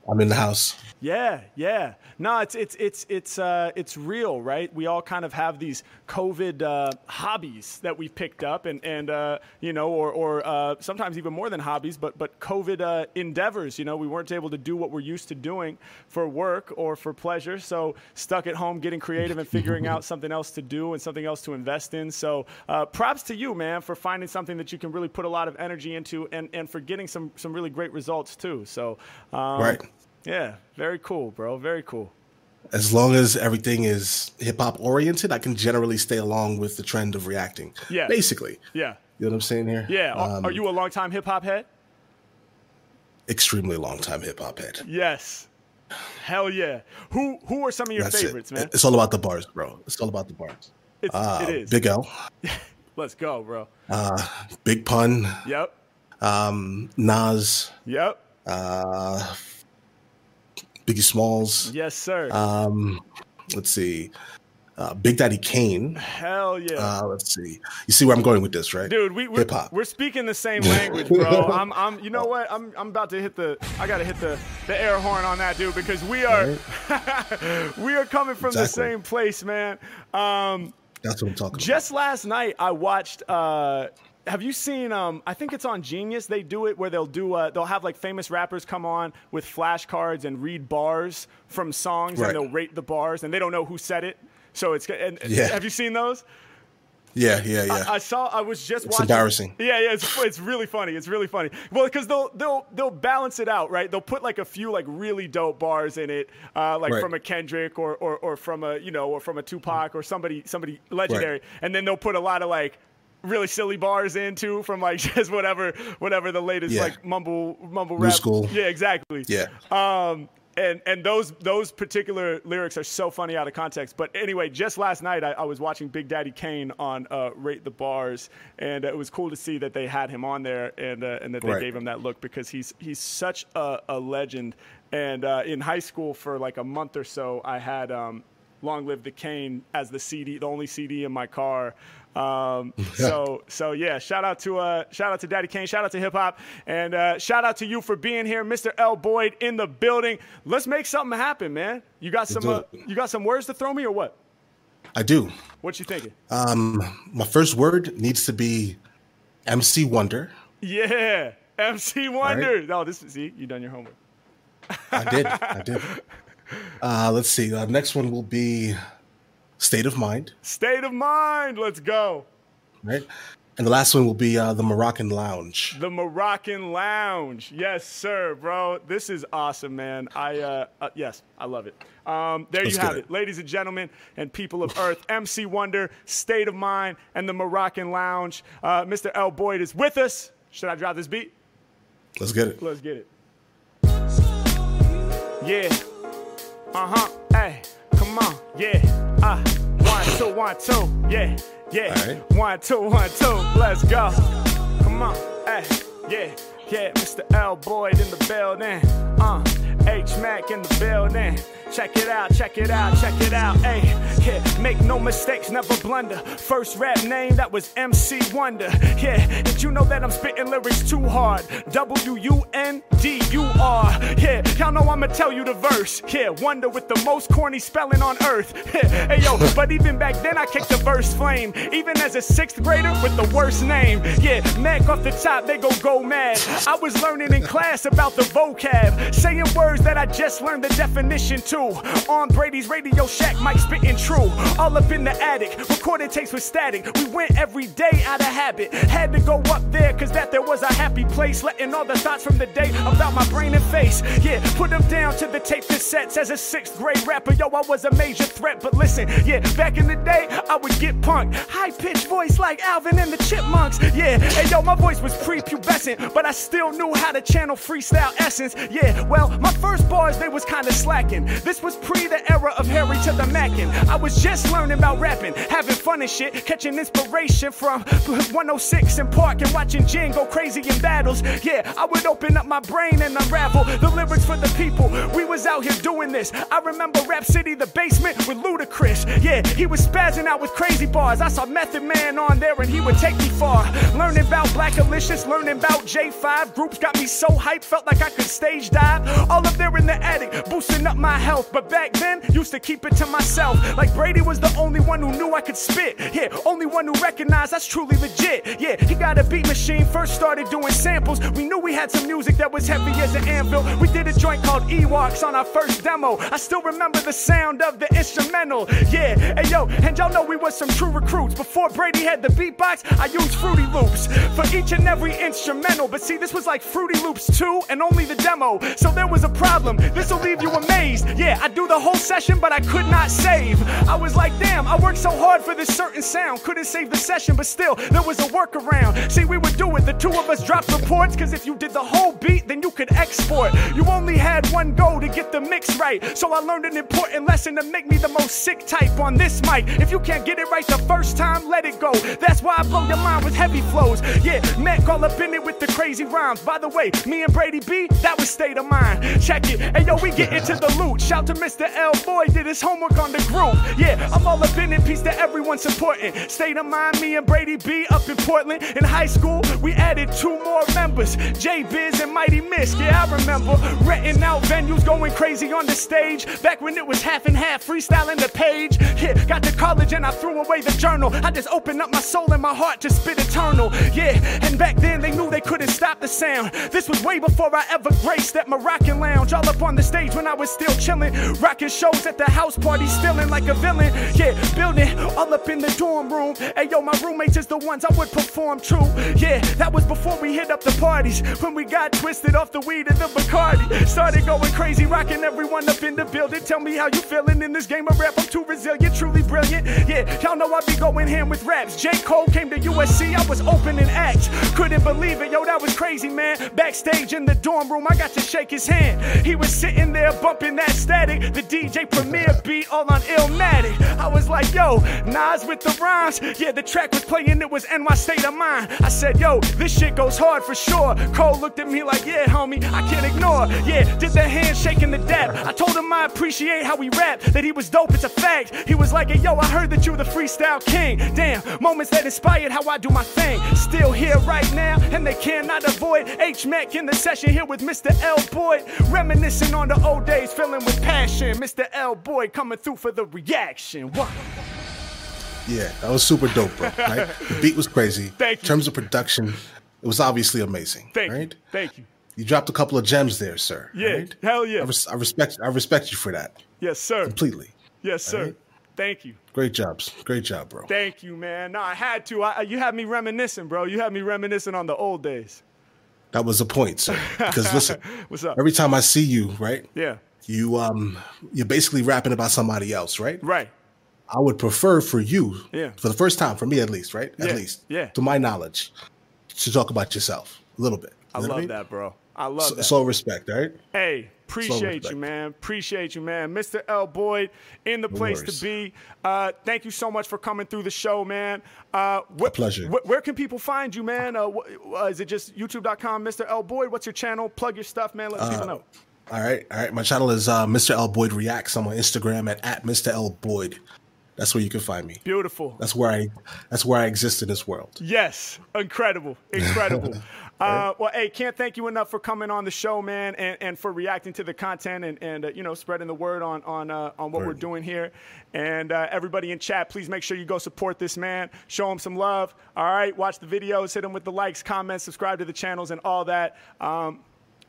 I'm in the house. Yeah, yeah. No, it's it's it's it's uh it's real, right? We all kind of have these COVID uh, hobbies that we've picked up, and and uh, you know, or or uh, sometimes even more than hobbies, but but COVID uh, endeavors. You know, we weren't able to do what we're used to doing for work or for pleasure, so stuck at home getting creative and figuring out something else to do and something else to invest in. So, uh, props to you, man, for finding something that you can really put a lot of energy into, and and for getting some some really great results too. So, um, Right. Yeah, very cool, bro. Very cool. As long as everything is hip hop oriented, I can generally stay along with the trend of reacting. Yeah. Basically. Yeah. You know what I'm saying here? Yeah. Are, Um, are you a longtime hip hop head? extremely long time hip hop head? Yes. Hell yeah. Who Who are some of your That's favorites, it. man? It's all about the bars, bro. It's all about the bars. It's, Uh, it is. Big L, Let's go, bro. uh, Big Pun, Yep. um, Nas, Yep. uh, Biggie Smalls. Yes, sir. Um, let's see, uh, Big Daddy Kane. Hell yeah. Uh, let's see. You see where I'm going with this, right? Dude, we, we're, we're speaking the same language, bro. I'm, I'm, you know what? I'm, I'm about to hit the, I gotta hit the, the air horn on that, dude, because we are, we are coming from the same place, man. Um, That's what I'm talking about. Just last night, I watched. Uh, have you seen? Um, I think it's on Genius. They do it where they'll do. Uh, they'll have like famous rappers come on with flashcards and read bars from songs, Right. and they'll rate the bars, and they don't know who said it. So it's. And, Yeah. Have you seen those? Yeah, yeah, yeah. I saw. I was just It's watching. embarrassing. Yeah, yeah. It's, it's really funny. It's really funny. Well, because they'll they'll they'll balance it out, right? They'll put like a few like really dope bars in it, uh, like Right. from a Kendrick or, or or from a you know or from a Tupac or somebody somebody legendary, and then they'll put a lot of like really silly bars in too from like just whatever whatever the latest Yeah. like mumble mumble New rap. school. Yeah, exactly. yeah. Um, and and those those particular lyrics are so funny out of context. But anyway, just last night I, I was watching Big Daddy Kane on uh, Rate the Bars, and it was cool to see that they had him on there and uh, and that they Right. gave him that look because he's he's such a, a legend. And uh, in high school for like a month or so, I had um, Long Live the Kane as the CD, the only CD in my car. Um, so so yeah, shout out to uh, shout out to Daddy Kane, shout out to hip hop, and uh, shout out to you for being here, Mr. L Boyd in the building. Let's make something happen, man. You got some uh, you got some words to throw me or what? I do. What you thinking? Um, my first word needs to be MC Wonder. yeah, MC Wonder. No, this is see, you done your homework. I did. I did. Uh, let's see. Uh, next one will be State of Mind. State of mind. Let's go. Right. And the last one will be uh, the Moroccan Lounge. The Moroccan Lounge. Yes, sir, bro. This is awesome, man. I uh, uh yes, I love it. Um, there Let's you have get it. ladies and gentlemen, and people of Earth. MC Wonder, State of Mind, and the Moroccan Lounge. Uh, Mr. L. Boyd is with us. Should I drop this beat? Let's get it. Let's get it. Yeah. Uh huh. Hey, on. Yeah. Uh. One, two, one, two. Yeah. Yeah. All right. One, two, one, two. Let's go. Come on. Hey. Yeah. Yeah. Mr. L. Boyd in the building. Uh. H Mac in the building. Check it out, check it out, check it out. Hey, yeah, make no mistakes, never blunder. First rap name that was MC Wonder. Yeah, did you know that I'm spitting lyrics too hard? W U N D U R. Yeah, y'all know I'ma tell you the verse. Yeah, Wonder with the most corny spelling on earth. Yeah, hey yo, but even back then I kicked the verse flame. Even as a sixth grader with the worst name. Yeah, Mac off the top, they go go mad. I was learning in class about the vocab, saying words that I just learned the definition too. On Brady's Radio Shack, mic spitting true. All up in the attic, recording tapes with static. We went every day out of habit. Had to go up there, cause that there was a happy place. Letting all the thoughts from the day about my brain and face. Yeah, put them down to the tape cassettes as a sixth grade rapper. Yo, I was a major threat, but listen, yeah, back in the day, I would get punked. High pitched voice like Alvin and the Chipmunks. Yeah, and yo, my voice was prepubescent, but I still knew how to channel freestyle essence. Yeah, well, my first bars, they was kinda slacking. This was pre the era of Harry to the Mackin. I was just learning about rapping, having fun and shit, catching inspiration from 106 and Park and watching Jin go crazy in battles. Yeah, I would open up my brain and unravel the lyrics for the people. We was out here doing this. I remember Rap City, the basement with Ludacris. Yeah, he was spazzing out with crazy bars. I saw Method Man on there and he would take me far. Learning about Blackalicious, learning about J5. Groups got me so hyped, felt like I could stage dive. All of there in the attic, boosting up my health. But back then, used to keep it to myself. Like Brady was the only one who knew I could spit. Yeah, only one who recognized that's truly legit. Yeah, he got a beat machine, first started doing samples. We knew we had some music that was heavy as an anvil. We did a joint called Ewoks on our first demo. I still remember the sound of the instrumental. Yeah, hey yo, and y'all know we was some true recruits. Before Brady had the beatbox, I used Fruity Loops for each and every instrumental. But see, this was like Fruity Loops 2 and only the demo. So there was a problem. This'll leave you amazed. Yeah, I do the whole session, but I could not save. I was like, damn, I worked so hard for this certain sound. Couldn't save the session, but still, there was a workaround. See, we would do it. The two of us dropped reports, cause if you did the whole beat, then you could export. You only had one go to get the mix right. So I learned an important lesson to make me the most sick type on this mic. If you can't get it right the first time, let it go. That's why I blow your mind with heavy flows. Yeah, Mac all up in it with the crazy rhymes. By the way, me and Brady B, that was state of mind. Check it. Hey yo, we get into the loot. Shout to Mr. L. Boyd, did his homework on the group. Yeah, I'm all up in it. Peace to everyone supporting. State of mind, me and Brady B up in Portland. In high school, we added two more members. J Biz and Mighty Miss. Yeah, I remember renting out venues, going crazy on the stage. Back when it was half and half, freestyling the page. Yeah, got to college and I threw away the journal. I just opened up my soul and my heart to spit eternal. Yeah, and back then they knew they couldn't stop the sound. This was way before I ever graced that Moroccan lounge. All up on the stage when I was still chilling. Rocking shows at the house party, stealing like a villain. Yeah, building all up in the dorm room. Hey yo, my roommates is the ones I would perform true. Yeah, that was before we hit up the parties. When we got twisted off the weed and the Bacardi. Started going crazy, rocking everyone up in the building. Tell me how you feeling in this game of rap. I'm too resilient, truly brilliant. Yeah, y'all know I be going ham with raps. J. Cole came to USC, I was opening acts. Couldn't believe it, yo, that was crazy, man. Backstage in the dorm room, I got to shake his hand. He was sitting there bumping that static. The DJ Premier beat all on Illmatic. I was like, yo, Nas with the rhymes. Yeah, the track was playing, it was NY State of Mind. I said, yo, this shit goes hard for sure. Cole looked at me like, yeah, homie, I can't ignore. Yeah, did the handshake and the dap. I told him I appreciate how he rapped, that he was dope, it's a fact. He was like, yo, I heard that you're the freestyle king. Damn, moments that inspired how I do my thing. Still here right now, and they cannot avoid H Mac in the session here with Mr. L. Boyd. Reminiscing on the old days, filling with passion. Mr. L Boyd coming through for the reaction. What? Yeah, that was super dope, bro. Right? The beat was crazy. Thank you. In terms of production, it was obviously amazing. Thank right? you. Thank you. You dropped a couple of gems there, sir. Yeah, right? hell yeah. I, res- I respect I respect you for that Yes, sir. completely. Yes, sir. right? Thank you. Great jobs. Great job, bro. Thank you, man. No, I had to. I, you had me reminiscing, bro. You had me reminiscing on the old days. That was the point, sir. Because listen, What's up? every time I see you, right, Yeah. you um, you're basically rapping about somebody else, right? Right. I would prefer for you, Yeah. for the first time, for me at least, right? Yeah, At least, yeah. to my knowledge, to talk about yourself a little bit. I You what love mean? that, bro. I love So, that. so respect, right? Hey, appreciate you, man. Appreciate you, man. Mr. L. Boyd in the place worries. to be. Uh, thank you so much for coming through the show, man. Uh, wh- pleasure. wh- where can people find you, man? Uh, wh- uh, is it just youtube.com, Mr. L. Boyd? What's your channel? Plug your stuff, man. Let Uh, people know. All right, all right. My channel is uh, Mr. L Boyd Reacts. I'm on Instagram at, at Mr. L Boyd. That's where you can find me. Beautiful. That's where I that's where I exist in this world. Yes, incredible, incredible. uh, well, hey, can't thank you enough for coming on the show, man, and, and for reacting to the content and, and uh, you know spreading the word on on uh, on what we're doing here. And uh, everybody in chat, please make sure you go support this man, show him some love. All right, watch the videos, hit him with the likes, comments, subscribe to the channels, and all that. Um,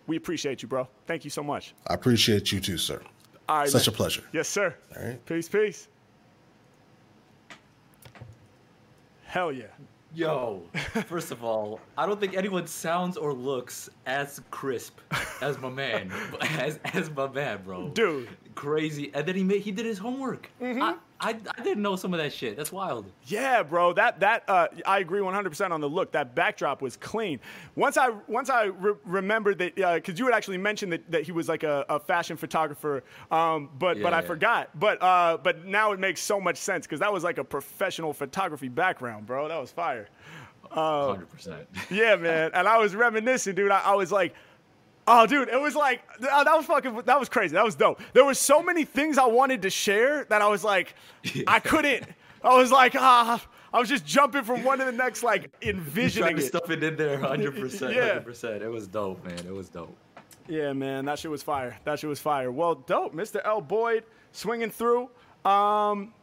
we appreciate you, bro. Thank you so much. I appreciate you too, sir. All right, Such man. a pleasure. Yes, sir. All right. Peace, peace. Hell yeah. Yo, first of all, I don't think anyone sounds or looks as crisp as my man, as as my man, bro. Dude. crazy. And then he made he did his homework. Mm-hmm. I, I I didn't know some of that shit. That's wild. Yeah, bro. That that uh, I agree 100% on the look. That backdrop was clean. Once I once I re- remembered that because you had actually mentioned that, that he was like a, a fashion photographer, um, but but I yeah. forgot. But uh, but now it makes so much sense because that was like a professional photography background, bro. That was fire. Hundred percent. Yeah, man. And I was reminiscing, dude. I, I was like, oh, dude, it was like uh, that was fucking that was crazy. That was dope. There were so many things I wanted to share that I was like, I couldn't. I was like, ah. I was just jumping from one to the next, like Trying envisioning to it. stuff it in there, hundred percent, hundred percent. It was dope, man. It was dope. Yeah, man, that shit was fire. That shit was fire. Well, dope, Mr. L. Boyd swinging through. Um,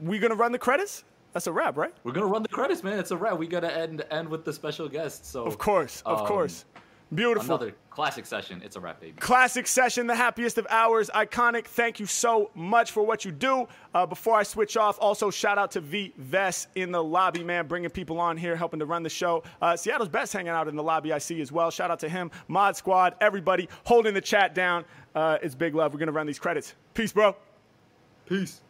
we gonna run the credits? That's a wrap, right? We're gonna run the credits, man. It's a wrap. We gotta end end with the special guest. So Of course, of um, course. Beautiful. Another classic session. It's a wrap, baby. Classic session, the happiest of hours, iconic. Thank you so much for what you do. Uh, before I switch off, also shout out to V Vest in the lobby, man, bringing people on here, helping to run the show. Uh, Seattle's best hanging out in the lobby, I see as well. Shout out to him, Mod Squad, everybody holding the chat down. Uh, it's big love. We're gonna run these credits. Peace, bro. Peace.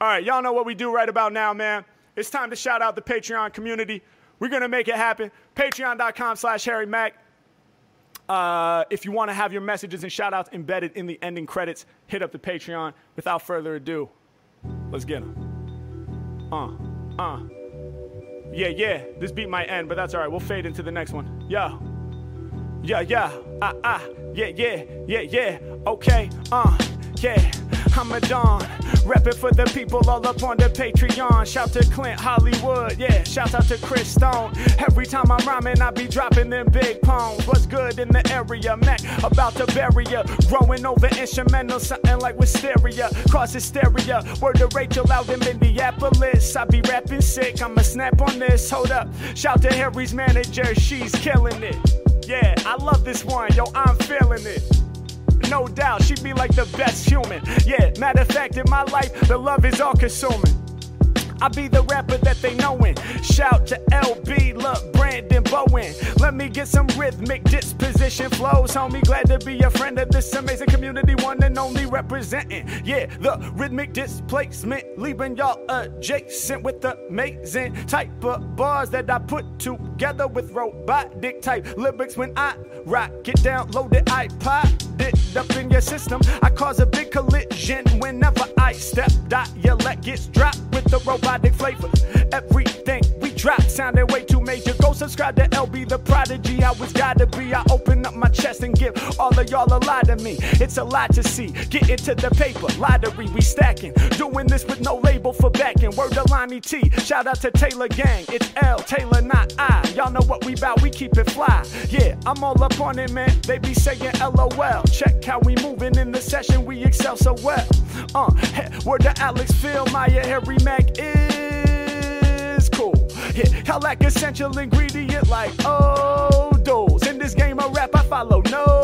All right, y'all know what we do right about now, man. It's time to shout out the Patreon community. We're gonna make it happen. Patreon.com slash Harry Mack. Uh, if you want to have your messages and shout outs embedded in the ending credits, hit up the Patreon. Without further ado, let's get them. Uh, uh. Yeah, yeah, this beat might end, but that's all right. We'll fade into the next one. Yeah. Yeah, yeah, ah, ah, yeah, yeah, yeah, yeah, okay, uh, yeah, I'm a Don, reppin' for the people all up on the Patreon. Shout to Clint Hollywood, yeah, shout out to Chris Stone. Every time I'm rhyming, I be dropping them big poems. What's good in the area, Mac? About to bury growing over instrumental, something like wisteria, cross hysteria. Word to Rachel out in Minneapolis, I be rapping sick, I'ma snap on this, hold up. Shout to Harry's manager, she's killing it. Yeah, I love this one, yo, I'm feeling it. No doubt, she'd be like the best human. Yeah, matter of fact, in my life, the love is all consuming. I be the rapper that they knowin'. Shout to LB, look, Brandon Bowen. Let me get some rhythmic disposition flows, homie. Glad to be a friend of this amazing community, one and only representing. Yeah, the rhythmic displacement, leaving y'all adjacent with the amazing type of bars that I put together with robotic type lyrics when I rock it down, loaded iPod it up in your system. I cause a big collision whenever I step. Dialect gets dropped with the robotic flavor. We drop sounded way too major. Go subscribe to LB the Prodigy. I was gotta be. I open up my chest and give all of y'all a lot of me. It's a lot to see. Get into the paper, lottery, we stacking. Doing this with no label for backing. Word to Lonnie T. Shout out to Taylor Gang. It's L, Taylor, not I. Y'all know what we bout, we keep it fly. Yeah, I'm all up on it, man. They be saying LOL. Check how we moving in the session, we excel so well. Uh, word to Alex Phil, Maya, Harry Mack is Yeah, I like essential ingredient like oh, those. In this game of rap, I follow no.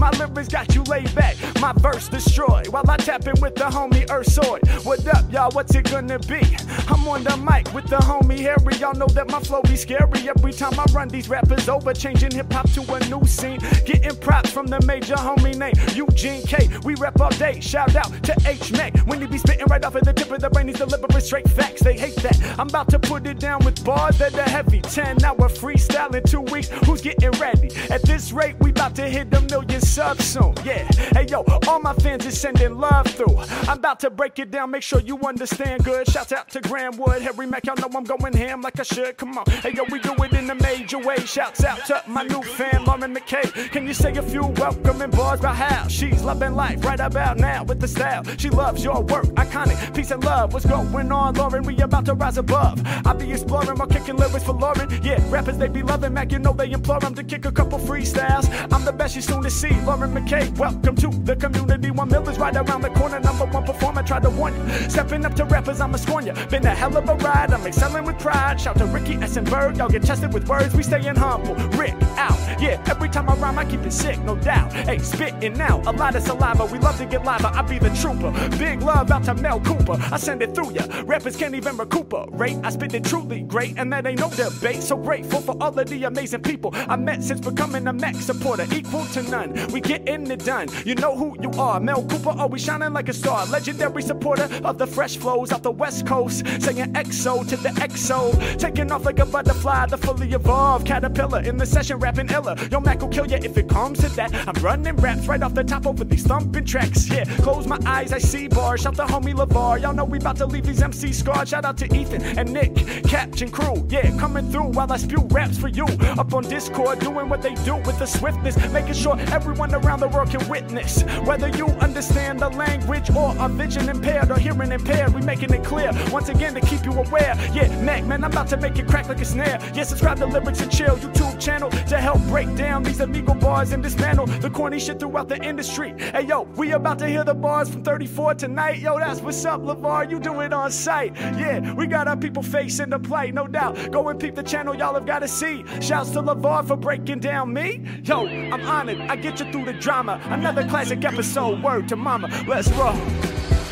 My lyrics got you laid back. My verse destroyed while I tap in with the homie Ursoid. What up, y'all? What's it gonna be? I'm on the mic with the homie Harry. Y'all know that my flow be scary every time I run these rappers over, changing hip hop to a new scene. Getting props from the major homie name Eugene K. We rap all day. Shout out to H Mac when he be spitting right off of the tip of the brain. He's delivering straight facts. They hate that. I'm about to put it down with bars that are heavy. 10 hour freestyle in two weeks. Who's getting ready? At this rate, we about to hit a million subs soon. Yeah. Hey yo, all my fans is sending love through. I'm about to break it down. Make sure you understand good. Shouts out to Grandwood, Harry Mack. Y'all know I'm going ham like I should. Come on. Hey yo, we do it in a major way. Shouts out to my new fan, Lauren McKay. Can you say a few welcoming bars about how she's loving life right about now with the style? She loves your work, iconic. Peace and love. What's going on, Lauren? We about to rise above. I be exploring while kicking lyrics for Lauren. Yeah, rappers they be loving Mac. You know they implore him to kick a couple freestyles. I'm the best you soon to see. Lauren McKay, welcome to the community. One mill is right around the corner. Number one performer, try to warn you. Stepping up to rappers, I'ma scorn you. Been a hell of a ride. I'm excelling with pride. Shout to Ricky Essenberg. Y'all get chested with words. We staying humble. Rick out. Yeah, every time I rhyme, I keep it sick, no doubt. Hey, spitting out a lot of saliva. We love to get live. I be the trooper. Big love out to Mel Cooper. I send it through ya. Rappers can't even recuperate. I spit it truly great, and that ain't no debate. So grateful for all of the amazing people I met since becoming a Mac supporter. Equal to none. We getting it done. You know who you are. Mel Cooper always shining like a star. Legendary supporter of the fresh flows off the West Coast. Saying XO to the EXO. Taking off like a butterfly, the fully evolved caterpillar. In the session, rapping iller. Yo, Mac will kill ya if it comes to that. I'm running raps right off the top over these thumping tracks. Yeah, close my eyes, I see bars. Shout the homie LeVar. Y'all know we about to leave these MC scarred. Shout out to Ethan and Nick, Captain Crew. Yeah, coming through while I spew raps for you. Up on Discord, doing what they do with the swiftness. Making sure everyone around the world can witness. Whether you understand the language or are vision impaired or hearing impaired, we making it clear. Once again to keep you aware. Yeah, Mac, man, I'm about to make it crack like a snare. Yeah, subscribe to Lyrics and Chill YouTube channel to help break down these illegal bars and dismantle the corny shit throughout the industry. Hey yo, we about to hear the bars from 34 tonight. Yo, that's what's up, LeVar. You do it on site. Yeah, we got our people facing the plight, no doubt. Go and peep the channel, y'all have got to see. Shouts to LeVar for breaking down me. Yo, I'm honored. I get through the drama. Another classic episode. Word to mama. Let's roll.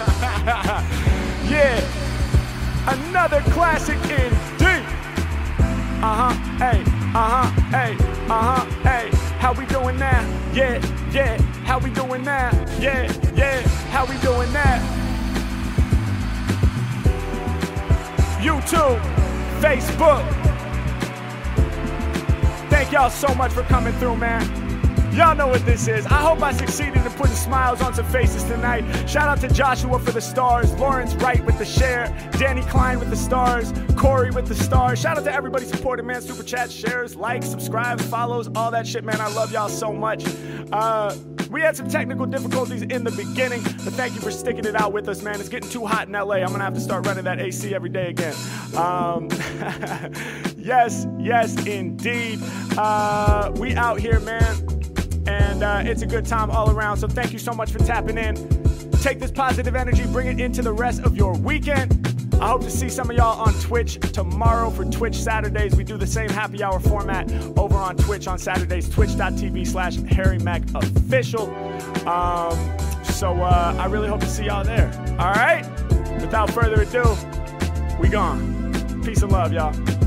yeah, another classic in indeed. Uh huh, hey, uh huh, hey, uh huh, hey. How we doing now? Yeah, yeah. How we doing now? Yeah, yeah. How we doing now? YouTube, Facebook. Thank y'all so much for coming through, man. Y'all know what this is. I hope I succeeded in putting smiles on some faces tonight. Shout out to Joshua for the stars, Lawrence Wright with the share, Danny Klein with the stars, Corey with the stars. Shout out to everybody supporting, man. Super chats, shares, likes, subscribes, follows, all that shit, man. I love y'all so much. Uh, we had some technical difficulties in the beginning, but thank you for sticking it out with us, man. It's getting too hot in LA. I'm gonna have to start running that AC every day again. Um, yes, yes, indeed. Uh, we out here, man and uh, it's a good time all around. So thank you so much for tapping in. Take this positive energy, bring it into the rest of your weekend. I hope to see some of y'all on Twitch tomorrow for Twitch Saturdays. We do the same happy hour format over on Twitch on Saturdays, twitch.tv slash Harry Mack official. Um, so uh, I really hope to see y'all there. All right? Without further ado, we gone. Peace and love, y'all.